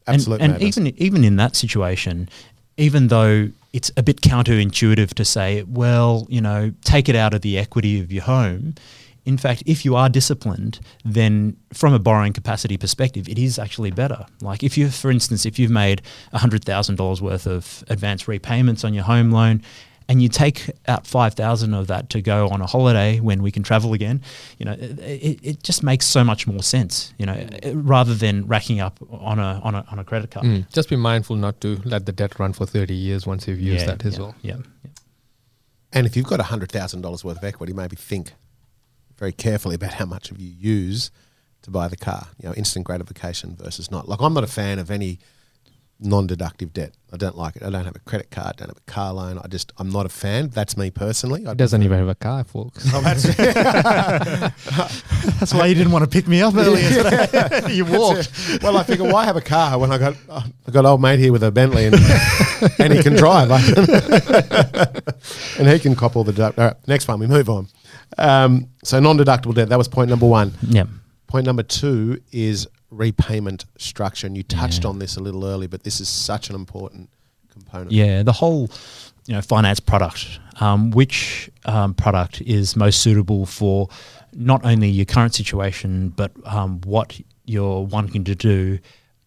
and Absolute and even even in that situation, even though it's a bit counterintuitive to say, well, you know, take it out of the equity of your home. In fact, if you are disciplined, then from a borrowing capacity perspective, it is actually better. Like if you, for instance, if you've made hundred thousand dollars worth of advance repayments on your home loan, and you take out five thousand of that to go on a holiday when we can travel again, you know, it, it, it just makes so much more sense. You know, rather than racking up on a on a on a credit card. Mm. Just be mindful not to let the debt run for 30 years once you've used that as yeah, well. Yeah, yeah. And if you've got hundred thousand dollars worth of equity, maybe think very carefully about how much of you use to buy the car. You know, instant gratification versus not. Like I'm not a fan of any non-deductive debt. I don't like it. I don't have a credit card. Don't have a car loan. I just I'm not a fan. That's me personally. I doesn't even have a car, folks. Oh, that's That's why you didn't want to pick me up earlier today. you walked. well, I figure why have a car when I got I got old mate here with a Bentley and and he can drive, and he can cop all the. deduct- All right, next one, we move on. Um, so non-deductible debt. That was point number one. Yeah. Point number two is repayment structure, and you touched Yeah. on this a little early, but this is such an important component. Yeah, the whole you know finance product. Um, which um, product is most suitable for not only your current situation, but um, what you're wanting to do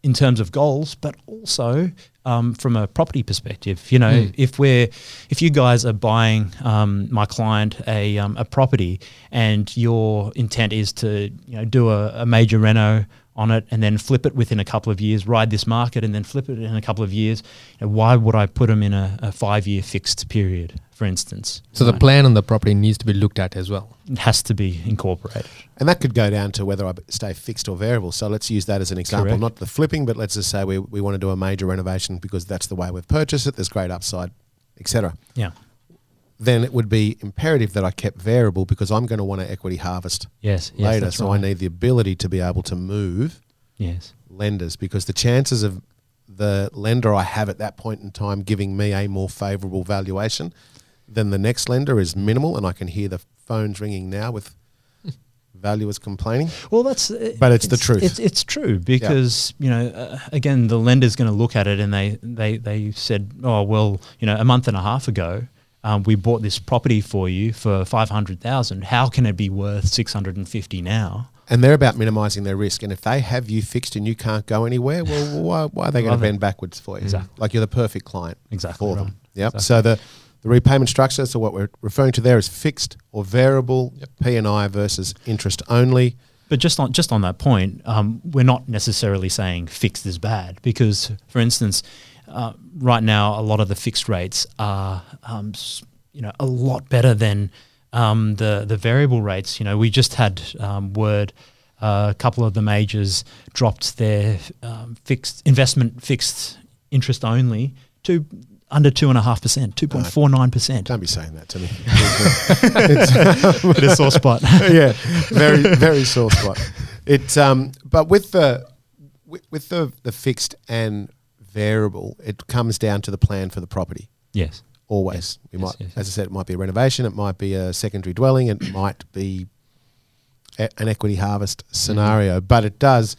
in terms of goals, but also um, from a property perspective. You know, Mm. if we're if you guys are buying um, my client a um, a property and your intent is to you know do a, a major reno on it and then flip it within a couple of years, ride this market and then flip it in a couple of years. You know, why would I put them in a, a five year fixed period, for instance? So the Right? plan on the property needs to be looked at as well. it has to be incorporated. And that could go down to whether I stay fixed or variable. So let's use that as an example. Correct. Not the flipping, but let's just say we, we want to do a major renovation because that's the way we've purchased it. There's great upside, etc. Yeah. Then it would be imperative that I kept variable because I'm going to want to equity harvest Yes. yes later. that's So I need the ability to be able to move Yes. lenders because the chances of the lender I have at that point in time giving me a more favourable valuation than the next lender is minimal, and I can hear the phones ringing now with valuers complaining. Well, that's. uh, But it's the truth. It's, it's true because you know, uh, again, the lender's going to look at it and they they they said, oh well, you know, a month and a half ago. Um, we bought this property for you for five hundred thousand. How can it be worth six hundred and fifty now? And they're about minimising their risk. And if they have you fixed and you can't go anywhere, well, why, why are they going to bend backwards for you? Exactly. Like you're the perfect client Exactly for right. them. Yep. Exactly. So the The repayment structure, so what we're referring to there is fixed or variable P&I versus interest only. But just on just on that point, um, we're not necessarily saying fixed is bad because, for instance, uh, right now a lot of the fixed rates are, um, you know, a lot better than um, the the variable rates. You know, we just had um, word. Uh, a couple of the majors dropped their um, fixed investment fixed interest only to under two and a half percent, two point four nine percent. Don't be saying that to me. Bit a sore spot. yeah, very very sore spot. It um, but with the with the the fixed and variable, it comes down to the plan for the property. yes. Always, we Yes, might, yes, as I said, it might be a renovation, it might be a secondary dwelling, it might be a, an equity harvest mm-hmm. scenario. But it does.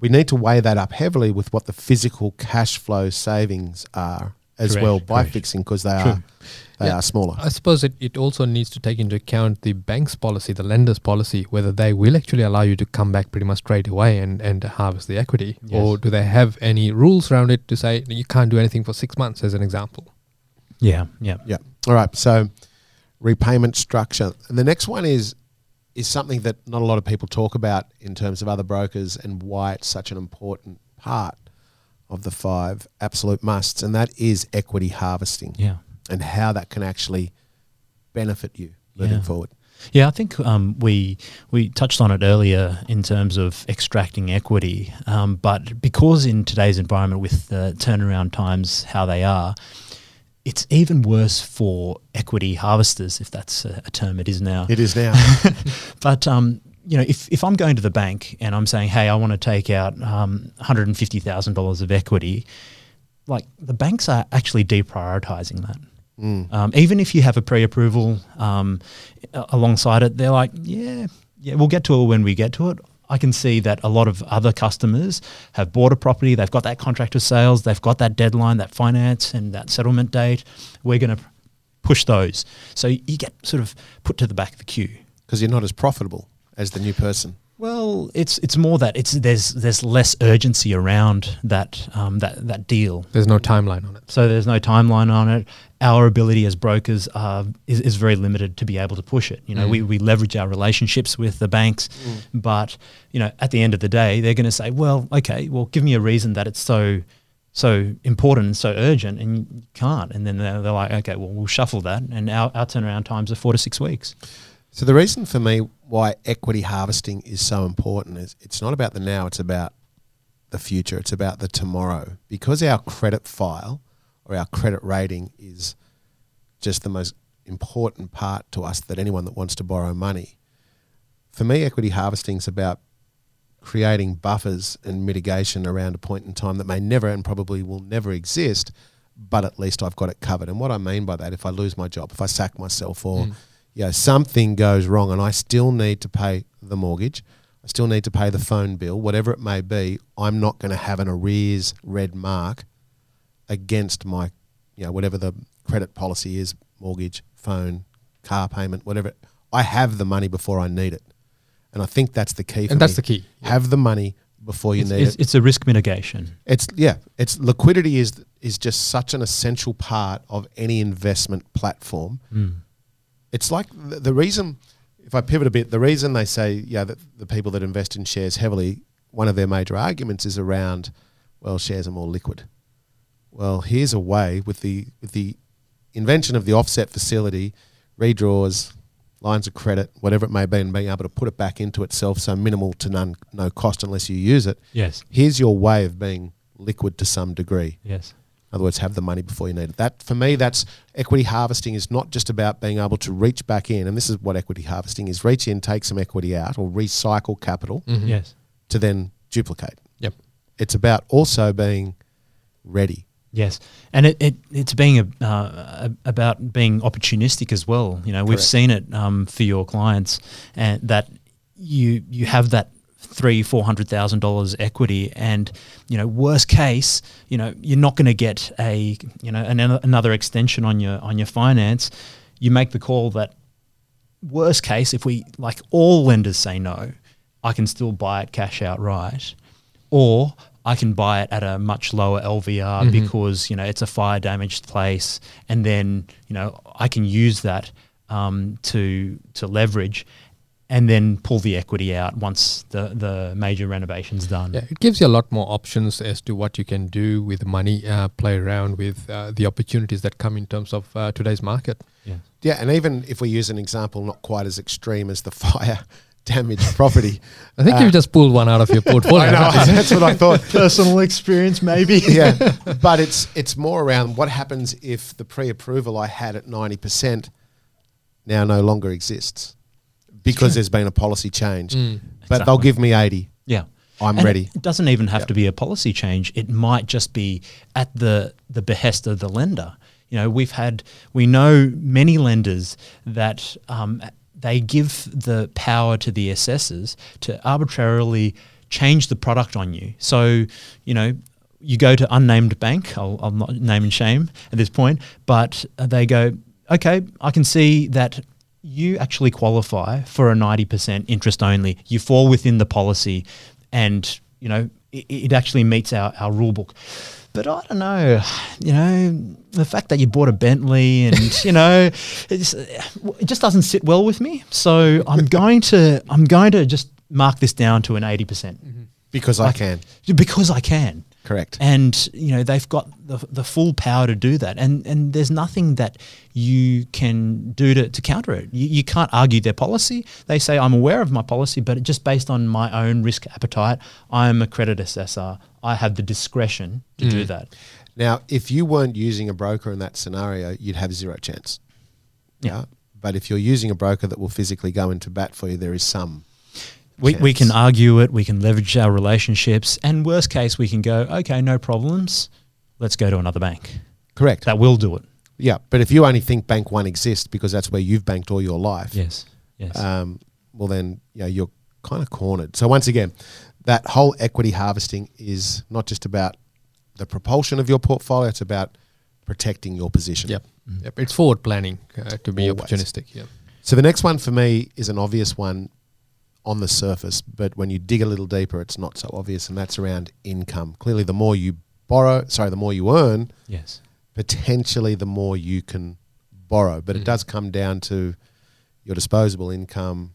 We need to weigh that up heavily with what the physical cash flow savings are as Correct, well by correct. fixing because they True. are they Yeah. are smaller. I suppose it, it also needs to take into account the bank's policy, the lender's policy, whether they will actually allow you to come back pretty much straight away and, and harvest the equity. Or do they have any rules around it to say you can't do anything for six months, as an example? Yeah. Yeah. Yeah. All right. So repayment structure. And the next one is is something that not a lot of people talk about in terms of other brokers and why it's such an important part of the five absolute musts, and that is equity harvesting Yeah. And how that can actually benefit you moving Yeah. forward. Yeah, I think um, we we touched on it earlier in terms of extracting equity, um, but because in today's environment with the turnaround times how they are, it's even worse for equity harvesters, if that's a, a term it is now. It is now. But um, you know, if, if I'm going to the bank and I'm saying, hey, I want to take out um, $150,000 of equity, like the banks are actually deprioritizing that. Um, even if you have a pre-approval um, alongside it, they're like, yeah, yeah, we'll get to it when we get to it. I can see that a lot of other customers have bought a property, they've got that contract of sales, they've got that deadline, that finance and that settlement date. We're going to push those. So you get sort of put to the back of the queue. Because you're not as profitable as the new person. Well, it's it's more that it's there's there's less urgency around that um, that that deal. There's no timeline on it. So there's no timeline on it. Our ability as brokers uh, is, is very limited to be able to push it. You know, we, we leverage our relationships with the banks, but you know, at the end of the day, they're going to say, well, okay, well, give me a reason that it's so so important and so urgent, and you can't. And then they're, they're like, okay, well, we'll shuffle that, and our, our turnaround times are four to six weeks. So the reason for me why equity harvesting is so important is it's not about the now, it's about the future. It's about the tomorrow. Because our credit file or our credit rating is just the most important part to us that anyone that wants to borrow money. For me, equity harvesting is about creating buffers and mitigation around a point in time that may never and probably will never exist, but at least I've got it covered. And what I mean by that, if I lose my job, if I sack myself, or mm. you know something goes wrong, and I still need to pay the mortgage, I still need to pay the phone bill, whatever it may be, I'm not going to have an arrears red mark against my, you know, whatever the credit policy is, mortgage, phone, car payment, whatever. I have the money before I need it. And I think that's the key. For And that's me. the key. Have the money before you It's, need it's, it. it's a risk mitigation. It's yeah. It's liquidity is is just such an essential part of any investment platform. Mm. It's like the, the reason. If I pivot a bit, the reason they say yeah that the people that invest in shares heavily, one of their major arguments is around, well, shares are more liquid. Well, here's a way with the with the invention of the offset facility, redraws, lines of credit, whatever it may be, and being able to put it back into itself, so minimal to none, no cost unless you use it. Yes. Here's your way of being liquid to some degree. Yes. In other words, have the money before you need it. That for me, that's equity harvesting is not just about being able to reach back in, and this is what equity harvesting is: reach in, take some equity out, or recycle capital mm-hmm. Yes. to then duplicate. Yep. It's about also being ready. Yes, and it, it it's being a, uh, about being opportunistic as well. You know, we've Correct. seen it um, for your clients, and that you you have that three four hundred thousand dollars equity, and you know, worst case, you know, you're not going to get a you know an, another extension on your on your finance. You make the call that worst case, if we like all lenders say no, I can still buy it cash outright, or I can buy it at a much lower LVR Mhm. because you know it's a fire damaged place, and then you know I can use that um, to to leverage, and then pull the equity out once the the major renovation's done. Yeah, it gives you a lot more options as to what you can do with money, uh, play around with uh, the opportunities that come in terms of uh, today's market. Yeah. Yeah, and even if we use an example not quite as extreme as the fire damaged property, I think Uh, you've just pulled one out of your portfolio. I know that's what I thought. Personal experience, maybe. yeah, but it's it's more around what happens if the pre-approval I had at ninety percent now no longer exists because there's been a policy change. Mm. But they'll give me eighty. Yeah. I'm And ready. It doesn't even have Yep. to be a policy change. It might just be at the the behest of the lender. You know, we've had we know many lenders that um, they give the power to the assessors to arbitrarily change the product on you. So, you know, you go to unnamed bank. I'll, I'll not name and shame at this point, but they go, okay, I can see that you actually qualify for a 90% interest only. You fall within the policy and, you know, it, it actually meets our, our rule book. But I don't know, you know, the fact that you bought a Bentley and, you know, it's, it just doesn't sit well with me. So I'm going to, I'm going to just mark this down to an 80%. Mm-hmm. Because I can. because I can. Correct. and you know they've got the, the full power to do that. And and there's nothing that you can do to, to counter it. You, you can't argue their policy. They say i'm aware of my policy but just based on my own risk appetite i'm a credit assessor i have the discretion to do that Now, if you weren't using a broker in that scenario, you'd have zero chance. Yeah. But if you're using a broker that will physically go into bat for you, there is some. we, we can argue it we can leverage our relationships and worst case we can go okay no problems let's go to another bank Correct. that will do it yeah. But if you only think Bank One exists because that's where you've banked all your life, yes yes um, well then you know, you're kind of cornered. So once again, that whole equity harvesting is not just about the propulsion of your portfolio; it's about protecting your position. Yep. Yep. It's forward planning uh, to be Always. opportunistic. Yeah. So the next one for me is an obvious one on the surface, but when you dig a little deeper, it's not so obvious, and that's around income. Clearly, the more you borrow, sorry, the more you earn, yes potentially the more you can borrow. But it does come down to your disposable income,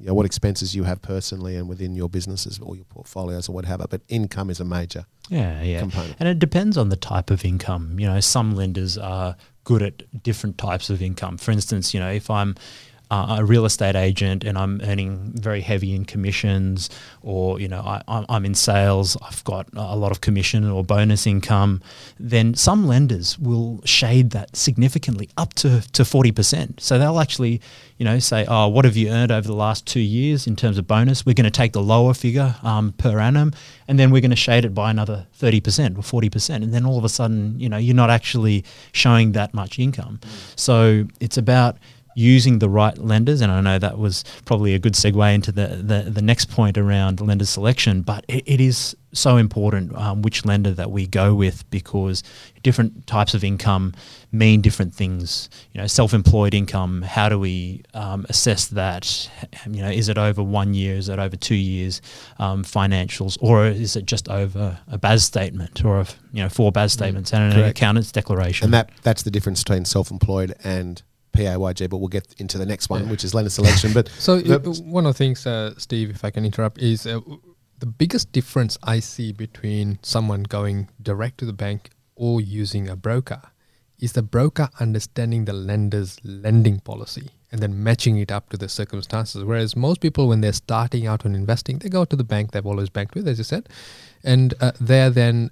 you know, what expenses you have personally and within your businesses or your portfolios or whatever. But income is a major. Yeah, yeah. component. And it depends on the type of income. You know, some lenders are good at different types of income. For instance, you know, if I'm uh, a real estate agent and I'm earning very heavy in commissions, or you know I, I'm- in sales, I've got a lot of commission or bonus income, then some lenders will shade that significantly up to to forty percent. So they'll actually, you know, say, "Oh, what have you earned over the last two years in terms of bonus? We're going to take the lower figure um, per annum, and then we're going to shade it by another thirty percent or forty percent, and then all of a sudden, you know, you're not actually showing that much income. So it's about using the right lenders, and I know that was probably a good segue into the the, the next point around lender selection. But it, it is so important um, which lender that we go with because different types of income mean different things. You know, self-employed income. How do we um, assess that? You know, is it over one year? Is it over two years? Um, financials, or is it just over a BAS statement or a, you know four BAS statements and an Correct. accountant's declaration? And that that's the difference between self-employed and PAYG. But we'll get into the next one, which is lender selection. But So the- uh, one of the things, uh, Steve, if I can interrupt, is uh, the biggest difference I see between someone going direct to the bank or using a broker is the broker understanding the lender's lending policy and then matching it up to the circumstances. Whereas most people, when they're starting out on investing, they go to the bank they've always banked with, as you said, and uh, they're then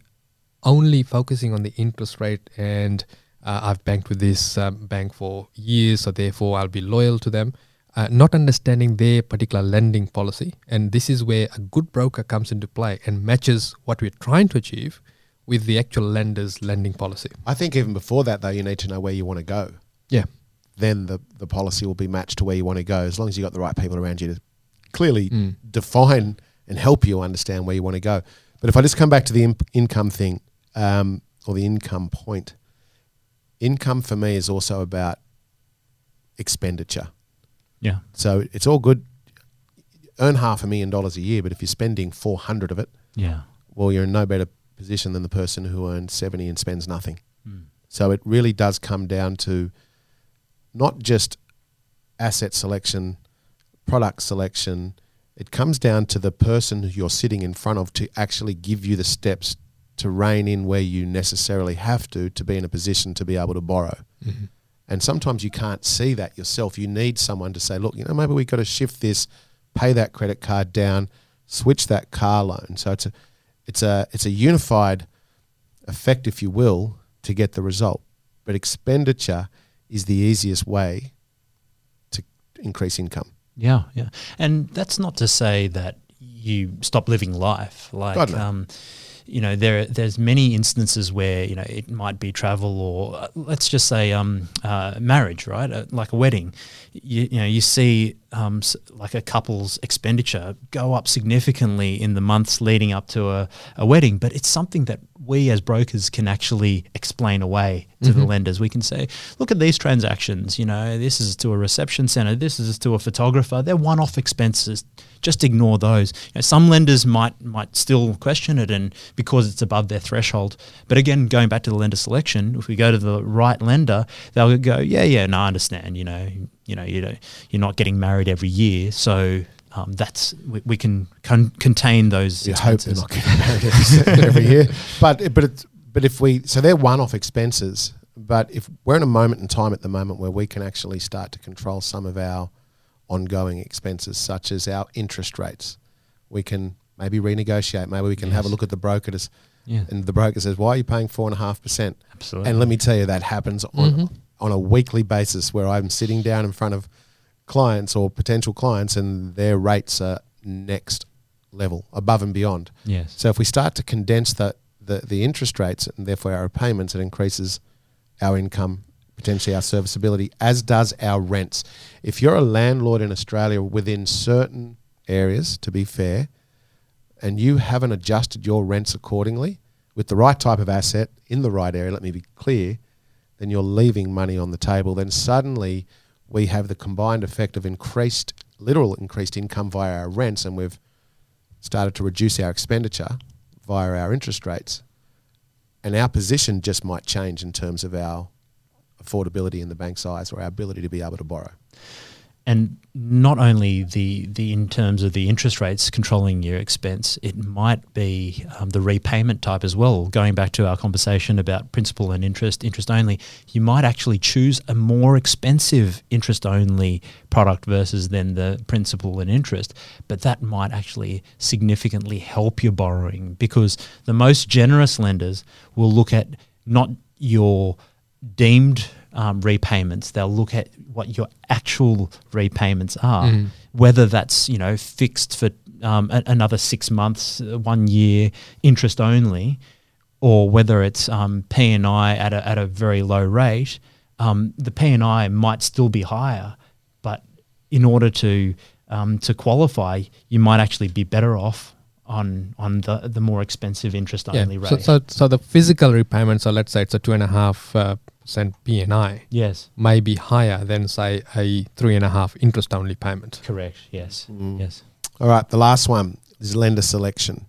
only focusing on the interest rate and uh, I've banked with this um, bank for years, so therefore I'll be loyal to them. Uh, not understanding their particular lending policy, and this is where a good broker comes into play and matches what we're trying to achieve with the actual lender's lending policy. I think even before that, though, you need to know where you want to go. Yeah, Then the, the policy will be matched to where you want to go, as long as you've got the right people around you to clearly Mm. define and help you understand where you want to go. But if I just come back to the imp- income thing um, or the income point, income for me is also about expenditure. yeah. So it's all good. Earn half a million dollars a year, but if you're spending 400 of it, Yeah. well, you're in no better position than the person who earns 70 and spends nothing. Hmm. So it really does come down to not just asset selection, product selection. It comes down to the person you're sitting in front of to actually give you the steps to rein in where you necessarily have to to be in a position to be able to borrow. And sometimes you can't see that yourself. You need someone to say, look, you know, maybe we've got to shift this, pay that credit card down, switch that car loan. So it's a it's a it's a unified effect, if you will, to get the result. But expenditure is the easiest way to increase income. Yeah, yeah, and that's not to say that you stop living life. Like, God, no. um, you know, there there's many instances where you know it might be travel or uh, let's just say um, uh, marriage, right? Uh, like a wedding. You, you know, you see um, like a couple's expenditure go up significantly in the months leading up to a, a wedding, but it's something that we as brokers can actually explain away to the lenders. We can say, look at these transactions. You know, this is to a reception center. This is to a photographer. They're one-off expenses. Just ignore those. You know, some lenders might might still question it, and because it's above their threshold. But again, going back to the lender selection, if we go to the right lender, they'll go, yeah, yeah, no, I understand. You know, you know, you know, you're not getting married every year, so. Um, that's we, we can con- contain those You hope expenses. they're not getting married every, every year. But but it's, but if we so they're one-off expenses. But if we're in a moment in time at the moment where we can actually start to control some of our ongoing expenses, such as our interest rates, we can maybe renegotiate. Maybe we can have a look at the broker, to, Yeah. and the broker says, "Why are you paying four and a half percent?" Absolutely. And let me tell you, that happens on mm-hmm. on a weekly basis where I'm sitting down in front of clients or potential clients, and their rates are next level, above and beyond. Yes. So if we start to condense the, the, the interest rates and therefore our payments, it increases our income, potentially our serviceability, as does our rents. If you're a landlord in Australia within certain areas, to be fair, and you haven't adjusted your rents accordingly with the right type of asset in the right area, let me be clear, then you're leaving money on the table. Then suddenly we have the combined effect of increased, literal increased income via our rents, and we've started to reduce our expenditure via our interest rates. And our position just might change in terms of our affordability in the bank size or our ability to be able to borrow. and not only the the in terms of the interest rates controlling your expense, it might be um, the repayment type as well. Going back to our conversation about principal and interest, interest only, you might actually choose a more expensive interest only product versus then the principal and interest, but that might actually significantly help your borrowing because the most generous lenders will look at not your deemed um, repayments. They'll look at what your actual repayments are, whether that's you know fixed for um, a- another six months, uh, one year, interest only, or whether it's um, P and I at a at a very low rate. Um, the P and I might still be higher, but in order to um, to qualify, you might actually be better off on on the the more expensive interest only Yeah. rate. So, so, so the physical repayments, so let's say it's a two and a half uh, percent P&I, yes. may be higher than say a three and a half interest only payment. Correct. Yes. Yes. All right, the last one is lender selection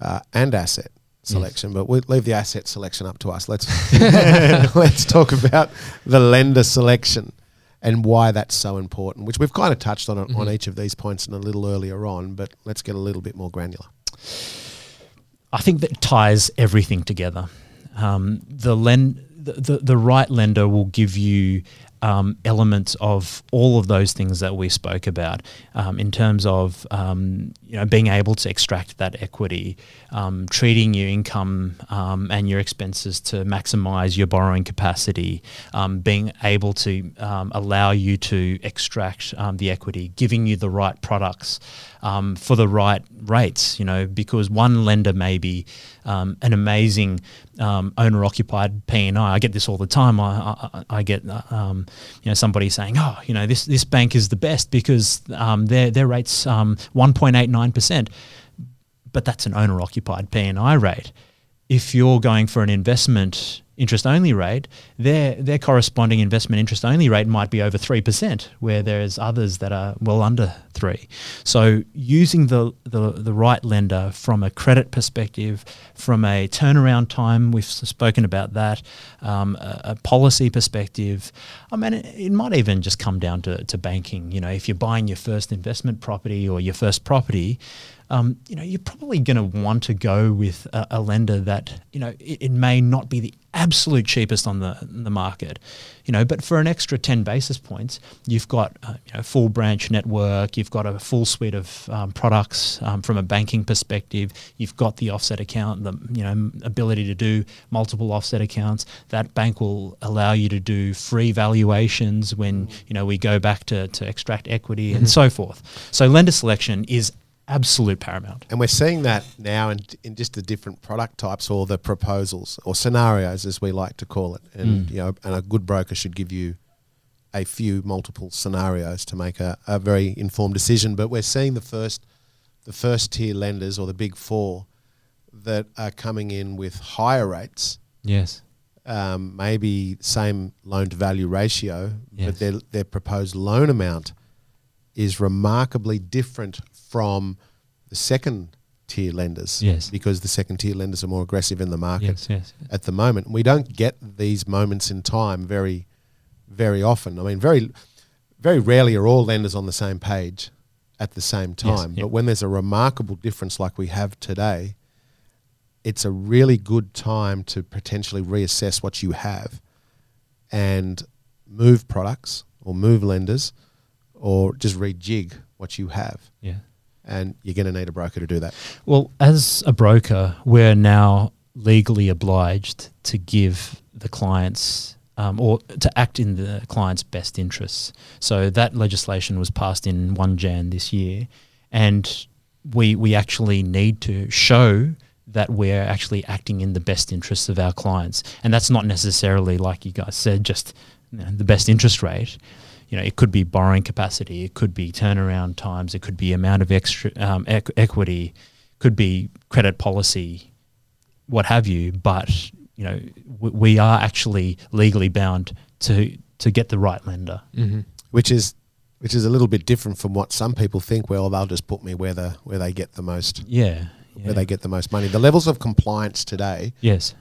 uh, and asset selection, but we'll leave the asset selection up to us. Let's let's talk about the lender selection and why that's so important, which we've kind of touched on it on each of these points and a little earlier on, but let's get a little bit more granular. I think that ties everything together. Um, the, len- the, the right lender will give you um, elements of all of those things that we spoke about um, in terms of um, you know being able to extract that equity, um, treating your income um, and your expenses to maximize your borrowing capacity, um, being able to allow you to extract the equity, giving you the right products for the right rates. You know, because one lender may be um, an amazing um, owner-occupied P&I. I get this all the time. I, I, I get uh, um, you know somebody saying, "Oh, you know this this bank is the best because um, their their rates um, 1.89 percent," but that's an owner-occupied P&I rate. If you're going for an investment interest only rate, their their corresponding investment interest only rate might be over three percent, where there's others that are well under three. So using the, the the right lender from a credit perspective, from a turnaround time, we've spoken about that, um, a, a, policy perspective. I mean, it, it, might even just come down to, to banking. You know, if you're buying your first investment property or your first property um, you know, you're probably going to want to go with a, a lender that, you know, it, it, may not be the absolute cheapest on the the market, you know, but for an extra 10 basis points, you've got a you know, full branch network, you've got a full suite of um, products um, from a banking perspective, you've got the offset account, the, you know, ability to do multiple offset accounts. That bank will allow you to do free valuations when, you know, we go back to, to extract equity mm-hmm. and so forth. So lender selection is absolute paramount. And we're seeing that now in, in just the different product types or the proposals or scenarios, as we like to call it. And mm. you know, and a good broker should give you a few multiple scenarios to make a, a very informed decision. But we're seeing the first the first tier lenders or the big four that are coming in with higher rates. Yes. Um, maybe same loan to value ratio, yes. but their their proposed loan amount is remarkably different from the second tier lenders. Yes. Because the second tier lenders are more aggressive in the market yes, yes, yes. at the moment. We don't get these moments in time very, very often. I mean, very, very rarely are all lenders on the same page at the same time. But when there's a remarkable difference like we have today, it's a really good time to potentially reassess what you have and move products or move lenders or just rejig what you have. Yeah and you're going to need a broker to do that. Well, as a broker, we're now legally obliged to give the clients um, or to act in the client's best interests. So that legislation was passed in 1 Jan this year, and we we actually need to show that we're actually acting in the best interests of our clients, and that's not necessarily like you guys said, just you know, the best interest rate you know, it could be borrowing capacity, it could be turnaround times, it could be amount of extra um, equ- equity, could be credit policy, what have you. But you know, w- we are actually legally bound to to get the right lender, mm-hmm. which is which is a little bit different from what some people think. Well, they'll just put me where the where they get the most. Yeah, yeah. where they get the most money. The levels of compliance today, yes,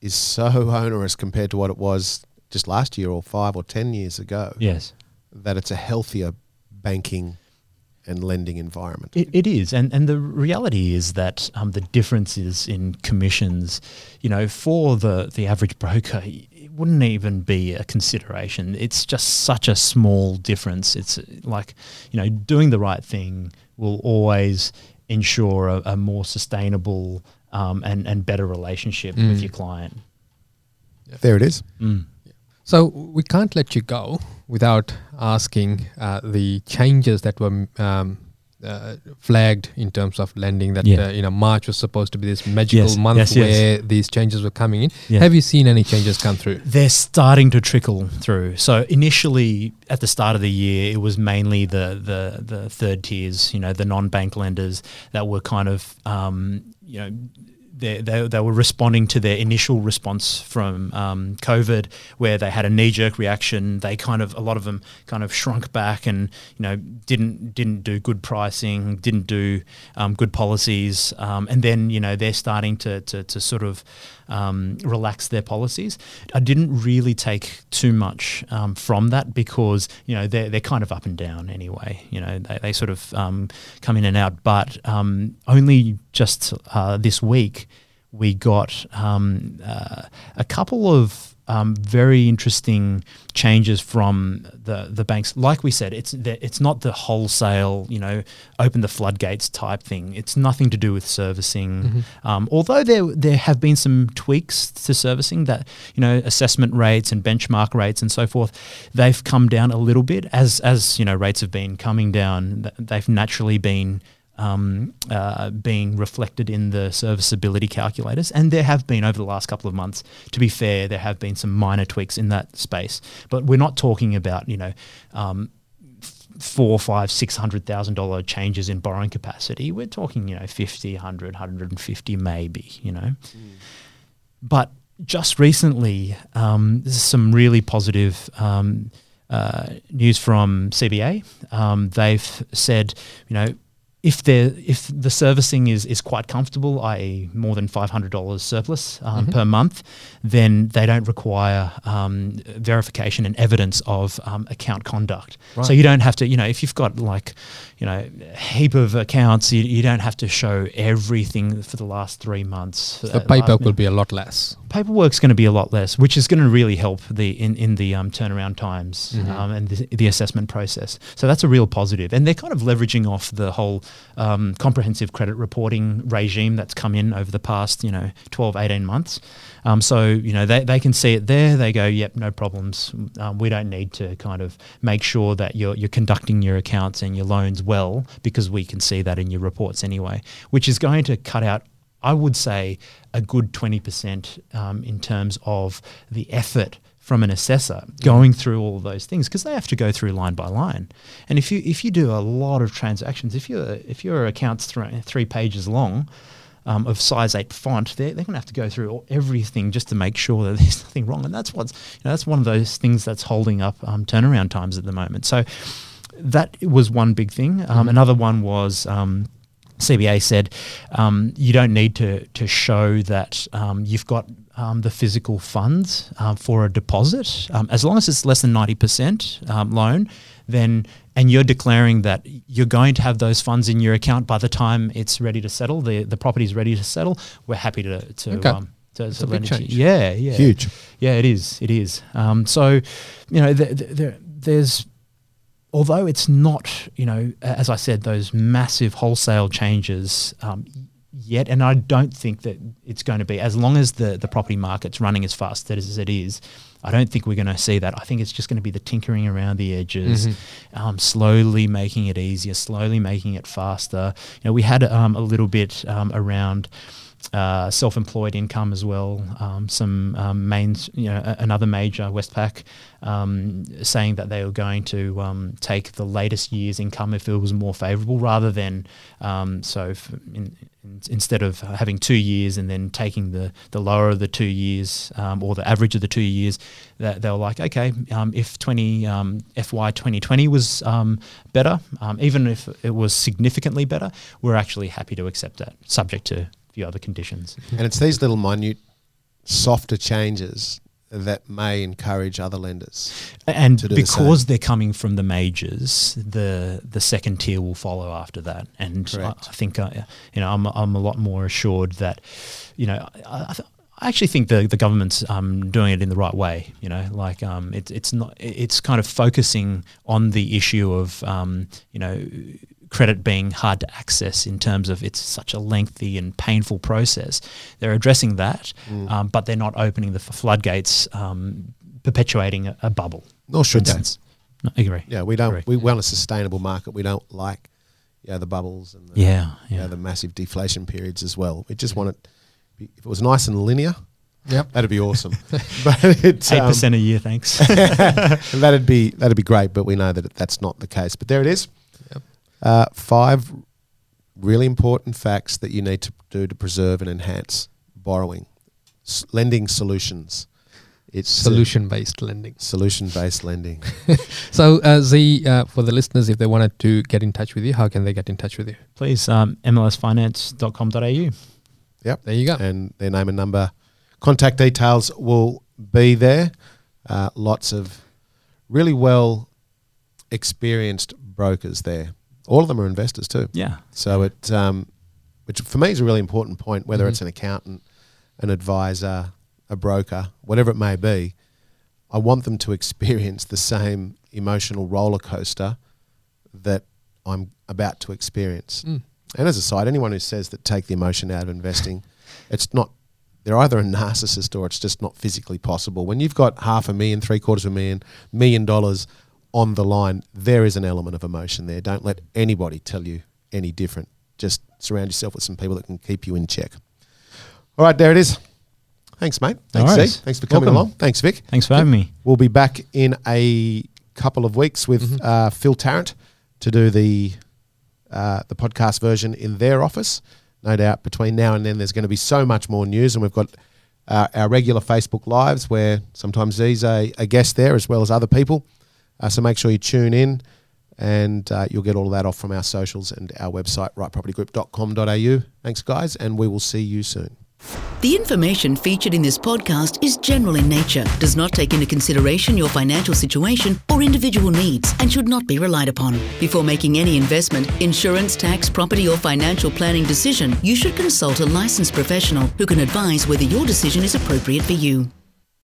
is so onerous compared to what it was just last year or five or ten years ago. Yes, that it's a healthier banking and lending environment. It, it is, and and the reality is that um, the differences in commissions, you know, for the the average broker, it wouldn't even be a consideration. It's just such a small difference. It's like you know, doing the right thing will always ensure a, a more sustainable um, and and better relationship mm. with your client. There it is. Mm. So we can't let you go without asking uh, the changes that were um, uh, flagged in terms of lending. That yeah. uh, you know March was supposed to be this magical yes, month yes, where yes. these changes were coming in. Yeah. Have you seen any changes come through? They're starting to trickle through. So initially, at the start of the year, it was mainly the the the third tiers, you know, the non-bank lenders that were kind of um, you know they, they, they, were responding to their initial response from um, COVID, where they had a knee jerk reaction. They kind of a lot of them kind of shrunk back and you know didn't didn't do good pricing, didn't do um, good policies, um, and then you know they're starting to to, to sort of um, relax their policies. I didn't really take too much um, from that because you know they're they're kind of up and down anyway. You know they, they sort of um, come in and out, but um, only just uh, this week we got um, uh, a couple of um, very interesting changes from the the banks. Like we said, it's the, it's not the wholesale, you know, open the floodgates type thing. It's nothing to do with servicing. Mm-hmm. Um, although there there have been some tweaks to servicing that you know assessment rates and benchmark rates and so forth, they've come down a little bit as as you know rates have been coming down. They've naturally been um, uh, being reflected in the serviceability calculators. And there have been over the last couple of months, to be fair, there have been some minor tweaks in that space. But we're not talking about, you know, um, four, five, six hundred thousand dollar changes in borrowing capacity. We're talking, you know, 50, 100, 150 maybe, you know. Mm. But just recently, um, this is some really positive um, uh, news from CBA. Um, they've said, you know, if they if the servicing is, is quite comfortable, i.e., more than five hundred dollars surplus um, Mm-hmm. per month, then they don't require um, verification and evidence of um, account conduct. Right. So you don't have to, you know, if you've got like, you know, a heap of accounts, you, you don't have to show everything for the last three months. The Uh, paperwork will be a lot less. paperwork's going to be a lot less, which is going to really help the in in the um, turnaround times um, and the, the assessment process. So that's a real positive. positive, and they're kind of leveraging off the whole um, comprehensive credit reporting regime that's come in over the past you know 12, 18 months. Um, so you know they, they can see it there. They go, yep, no problems. Um, we don't need to kind of make sure that you're you're conducting your accounts and your loans well because we can see that in your reports anyway, which is going to cut out I would say a good 20% um, in terms of the effort from an assessor going through all of those things because they have to go through line by line. And if you if you do a lot of transactions, if your if your account's thr- three pages long um, of size eight font, they're, they're going to have to go through everything just to make sure that there's nothing wrong. And that's what's you know, that's one of those things that's holding up um, turnaround times at the moment. So that was one big thing. Um, Another one was. Um, CBA said um, you don't need to to show that um, you've got um, the physical funds um, for a deposit um, as long as it's less than ninety percent um, loan. Then and you're declaring that you're going to have those funds in your account by the time it's ready to settle. The the property is ready to settle. We're happy to to. Okay. Um, to, to a big lend it you. change. Yeah, yeah, Huge. Yeah, it is. It is. Um, so, you know, th- th- there, there's although it's not, you know, as I said, those massive wholesale changes um, yet, and I don't think that it's going to be as long as the the property market's running as fast as it is. I don't think we're going to see that. I think it's just going to be the tinkering around the edges, um, slowly making it easier, slowly making it faster. You know, we had um, a little bit um, around uh, self-employed income as well. Um, some um, mains, you know, another major Westpac um, saying that they were going to um, take the latest year's income if it was more favourable, rather than um, so in, in, instead of having two years and then taking the the lower of the two years um, or the average of the two years, that they were like, okay, if twenty FY twenty twenty was better, even if it was significantly better, we're actually happy to accept that, subject to few other conditions. And it's these little minute, softer changes that may encourage other lenders. And the because same. they're coming from the majors, the the second tier will follow after that. And I. I think, uh, you know, I'm, I'm a lot more assured that, you know, I, I, th- I actually think the the government's um, doing it in the right way. You know, like um, it's it's not it's kind of focusing on the issue of um, you know credit being hard to access in terms of it's such a lengthy and painful process. They're addressing that, Mm. um, but they're not opening the floodgates, um, perpetuating a, a bubble. Nor should they. instance. No, I agree. Yeah, we don't. Agree. We want a sustainable market. We don't like, yeah, the bubbles and the, Yeah, you know, the massive deflation periods as well. We just want it. If it was nice and linear, Yep. that'd be awesome. but it's Eight um, percent a year, thanks. that'd be that'd be great. But we know that that's not the case. But there it is. Yep. Uh, five really important facts that you need to do to preserve and enhance borrowing, S- lending solutions. It's Solution based lending. solution based lending. So, uh, Z, uh, for the listeners, if they wanted to get in touch with you, how can they get in touch with you? Please, um, mlsfinance.com.au. Yep. There you go. and their name and number. Contact details will be there. Uh, lots of really well experienced brokers there. All of them are investors too. Yeah. So it, um, which for me is a really important point, whether Mhm. it's an accountant, an advisor, a broker, whatever it may be. I want them to experience the same emotional roller coaster that I'm about to experience. Mm. And as a side, anyone who says that take the emotion out of investing, it's not. They're either a narcissist or it's just not physically possible. When you've got half a million, three quarters of a million, million dollars on the line, there is an element of emotion there. Don't let anybody tell you any different. Just surround yourself with some people that can keep you in check. All right, there it is. Thanks, mate. Thanks, All right. Z. Thanks for coming Welcome. along. Thanks, Vic. Thanks for having me. We'll be back in a couple of weeks with uh, Phil Tarrant to do the uh, the podcast version in their office. No doubt between now and then there's going to be so much more news, and we've got uh, our regular Facebook Lives, where sometimes Z's a, a guest there as well as other people. Uh, so make sure you tune in and uh, you'll get all of that off from our socials and our website, rightpropertygroup.com.au. Thanks, guys, and we will see you soon. The information featured in this podcast is general in nature, does not take into consideration your financial situation or individual needs, and should not be relied upon. Before making any investment, insurance, tax, property, or financial planning decision, you should consult a licensed professional who can advise whether your decision is appropriate for you.